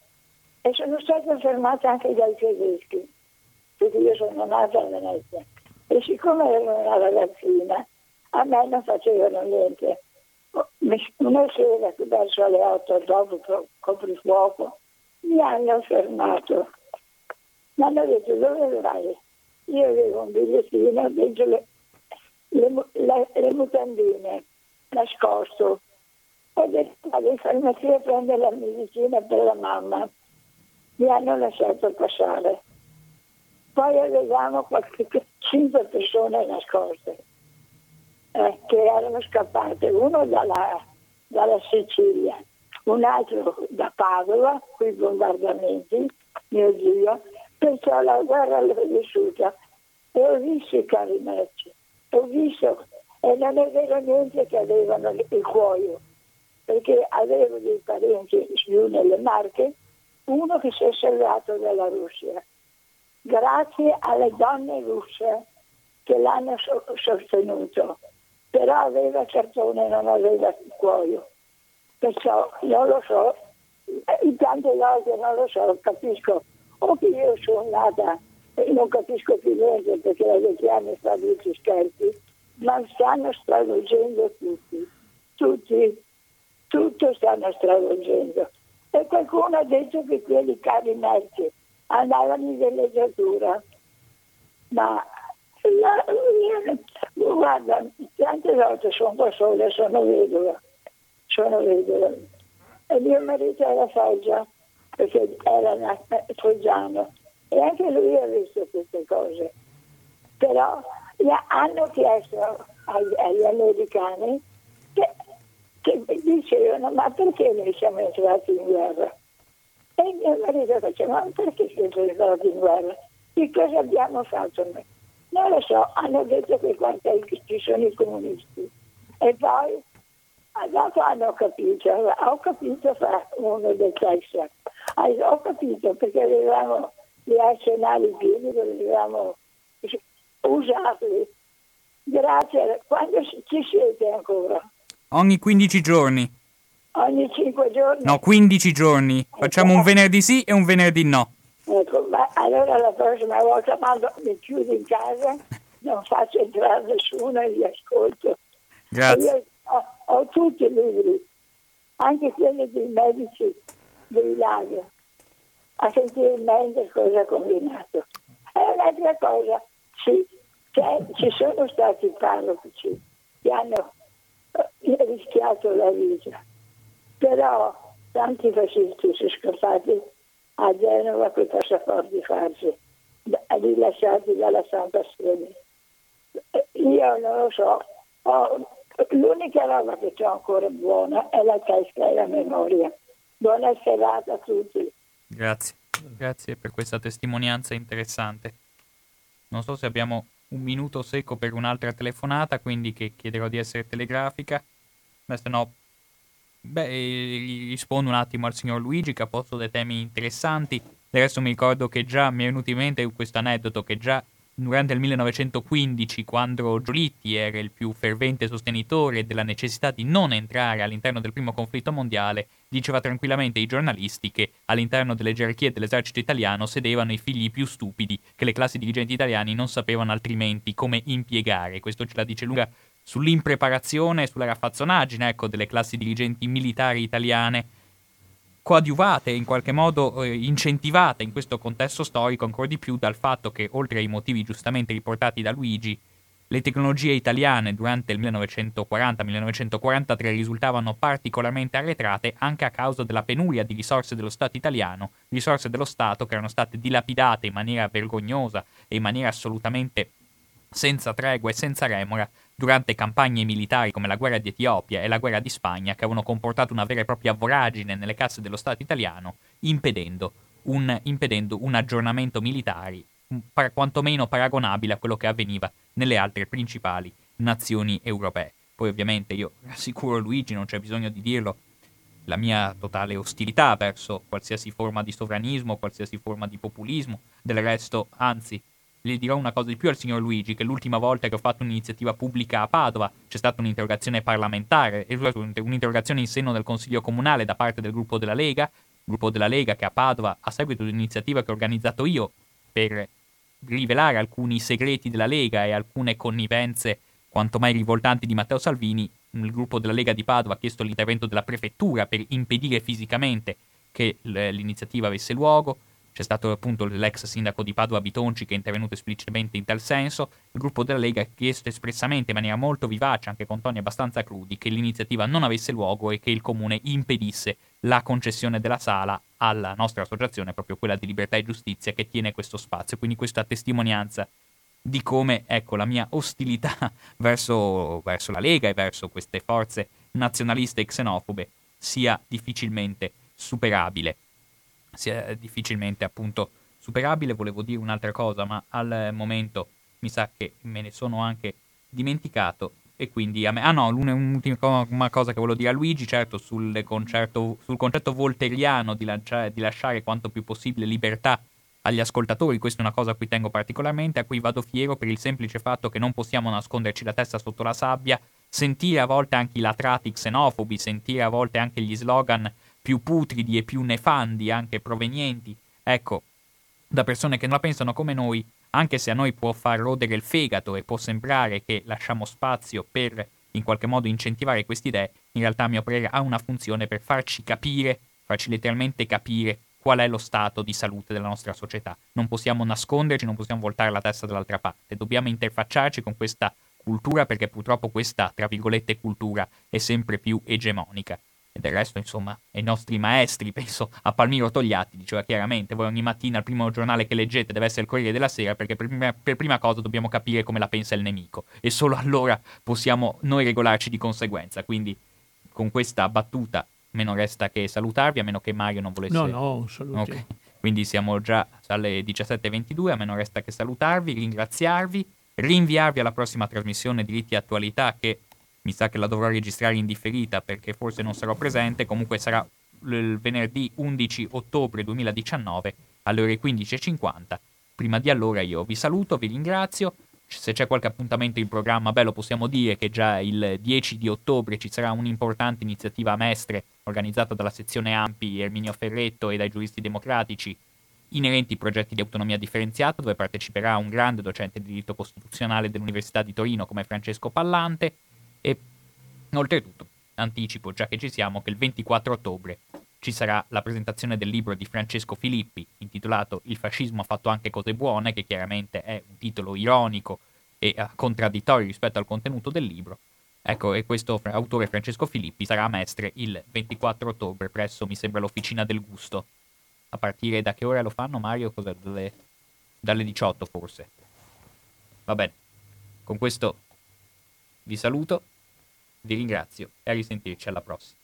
e sono stata fermata anche dai tedeschi perché io sono nata a Venezia. E siccome ero una ragazzina a me non facevano niente. Una sera verso le 8 dopo coprifuoco mi hanno fermato. Mi hanno detto dove vai? io avevo un bigliettino dentro le, le, le, le mutandine nascosto. Ho detto vado in farmacia a prendere la medicina per la mamma mi hanno lasciato passare. Poi avevamo qualche, cinque persone nascoste eh, che erano scappate, uno dalla, dalla Sicilia, un altro da Padova, con i bombardamenti, mio Dio, perciò la guerra l'ho vissuta. E ho visto i carri merci, ho visto, e non è vero niente che avevano il cuoio, perché avevo dei parenti giù nelle Marche, uno che si è salvato dalla Russia, grazie alle donne russe che l'hanno sostenuto però aveva cartone e non aveva cuoio. Perciò non lo so, in tante volte non lo so, capisco, o che io sono nata e non capisco più niente perché da vecchi anni sta tutti scherzi, ma stanno stravolgendo tutti, tutti, tutto stanno stravolgendo. E qualcuno ha detto che quelli cari merci andavano in villeggiatura, ma io, guarda, tante volte sono da sola, sono vedova, sono vedova. E mio marito era Foggia, perché era foggiano, e anche lui ha visto queste cose. Però hanno chiesto agli, agli americani che, che, dicevano ma perché noi siamo entrati in guerra? E mio marito faceva ma perché siete entrati in guerra? Che cosa abbiamo fatto noi? Non lo so, hanno detto che ci sono i comunisti. E poi dopo hanno capito, ho capito fra uno del Texas, ho capito perché avevamo gli arsenali pieni, dovevamo usarli. Grazie, quando ci siete ancora? Ogni 15 giorni. Ogni 5 giorni? No, 15 giorni. Facciamo un venerdì sì e un venerdì no. Ecco, ma allora la prossima volta quando mi chiudo in casa non faccio entrare nessuno e li ascolto. Grazie. Ho, ho, tutti i libri, anche quelli dei medici dei laghi, a sentire in mente cosa ha combinato. E un'altra cosa, sì, che ci sono stati parroci che hanno eh, rischiato la vita, però tanti fascisti sono scappati a Genova con i passaporti falsi, rilasciati dalla Santa Sede. Io non lo so, ho, l'unica roba che ho ancora buona è la testa e la memoria. Buona serata a tutti. Grazie, grazie per questa testimonianza interessante. Non so se abbiamo un minuto secco per un'altra telefonata, quindi che chiederò di essere telegrafica. Ma se no Beh, rispondo un attimo al signor Luigi che ha posto dei temi interessanti. Adesso mi ricordo che già mi è venuto in mente questo aneddoto che già durante il 1915, quando Giolitti era il più fervente sostenitore della necessità di non entrare all'interno del primo conflitto mondiale, diceva tranquillamente ai giornalisti che all'interno delle gerarchie dell'esercito italiano sedevano i figli più stupidi che le classi dirigenti italiane non sapevano altrimenti come impiegare. Questo ce la dice lunga sull'impreparazione e sulla raffazzonaggine ecco, delle classi dirigenti militari italiane coadiuvate, in qualche modo eh, incentivate in questo contesto storico ancora di più dal fatto che, oltre ai motivi giustamente riportati da Luigi, le tecnologie italiane durante il 1940-1943 risultavano particolarmente arretrate anche a causa della penuria di risorse dello Stato italiano, risorse dello Stato che erano state dilapidate in maniera vergognosa e in maniera assolutamente senza tregua e senza remora durante campagne militari come la guerra di Etiopia e la guerra di Spagna che avevano comportato una vera e propria voragine nelle casse dello Stato italiano, impedendo un, impedendo un aggiornamento militare par- quantomeno paragonabile a quello che avveniva nelle altre principali nazioni europee. Poi ovviamente io rassicuro Luigi, non c'è bisogno di dirlo, la mia totale ostilità verso qualsiasi forma di sovranismo, qualsiasi forma di populismo. Del resto, anzi, le dirò una cosa di più al signor Luigi, che l'ultima volta che ho fatto un'iniziativa pubblica a Padova c'è stata un'interrogazione parlamentare, un'interrogazione in seno del Consiglio Comunale da parte del gruppo della Lega, gruppo della Lega che a Padova, a seguito di un'iniziativa che ho organizzato io per rivelare alcuni segreti della Lega e alcune connivenze quanto mai rivoltanti di Matteo Salvini, il gruppo della Lega di Padova ha chiesto l'intervento della prefettura per impedire fisicamente che l'iniziativa avesse luogo. C'è stato appunto l'ex sindaco di Padova Bitonci che è intervenuto esplicitamente in tal senso. Il gruppo della Lega ha chiesto espressamente in maniera molto vivace, anche con toni abbastanza crudi, che l'iniziativa non avesse luogo e che il comune impedisse la concessione della sala alla nostra associazione, proprio quella di Libertà e Giustizia, che tiene questo spazio. Quindi questa testimonianza di come ecco, la mia ostilità verso, verso la Lega e verso queste forze nazionaliste e xenofobe sia difficilmente superabile sia difficilmente appunto superabile. Volevo dire un'altra cosa, ma al momento mi sa che me ne sono anche dimenticato. E quindi a me. Ah no, l'ultima cosa che volevo dire a Luigi, certo, sul, concerto, sul concetto volteriano di, lanciare, di lasciare quanto più possibile libertà agli ascoltatori, questa è una cosa a cui tengo particolarmente, a cui vado fiero per il semplice fatto che non possiamo nasconderci la testa sotto la sabbia, sentire a volte anche i latrati xenofobi, sentire a volte anche gli slogan più putridi e più nefandi, anche provenienti, ecco, da persone che non la pensano come noi, anche se a noi può far rodere il fegato e può sembrare che lasciamo spazio per in qualche modo incentivare queste idee, in realtà a mio parere ha una funzione per farci capire, farci letteralmente capire qual è lo stato di salute della nostra società. Non possiamo nasconderci, non possiamo voltare la testa dall'altra parte, dobbiamo interfacciarci con questa cultura perché purtroppo questa, tra virgolette, cultura è sempre più egemonica. E del resto, insomma, i nostri maestri, penso a Palmiro Togliatti, diceva chiaramente, voi ogni mattina il primo giornale che leggete deve essere il Corriere della Sera perché per prima, per prima cosa dobbiamo capire come la pensa il nemico e solo allora possiamo noi regolarci di conseguenza. Quindi con questa battuta me non resta che salutarvi, a meno che Mario non volesse... No, no, saluti. Okay. Quindi siamo già alle 17.22, a me non resta che salutarvi, ringraziarvi, rinviarvi alla prossima trasmissione Diritti e Attualità che mi sa che la dovrò registrare in differita perché forse non sarò presente, comunque sarà il venerdì 11 ottobre 2019 alle ore 15.50. Prima di allora io vi saluto, vi ringrazio. Se c'è qualche appuntamento in programma, beh, lo possiamo dire che già il 10 di ottobre ci sarà un'importante iniziativa a Mestre organizzata dalla sezione Ampi Erminio Ferretto e dai giuristi democratici inerenti ai progetti di autonomia differenziata, dove parteciperà un grande docente di diritto costituzionale dell'Università di Torino come Francesco Pallante. E oltretutto, anticipo già che ci siamo, che il 24 ottobre ci sarà la presentazione del libro di Francesco Filippi intitolato Il fascismo ha fatto anche cose buone, che chiaramente è un titolo ironico e uh, contraddittorio rispetto al contenuto del libro. Ecco, e questo autore Francesco Filippi sarà a Mestre il 24 ottobre presso, mi sembra, l'Officina del Gusto. A partire da che ora lo fanno, Mario? Cos'è? Dalle, dalle 18 forse. Va bene. Con questo vi saluto, vi ringrazio e a risentirci alla prossima.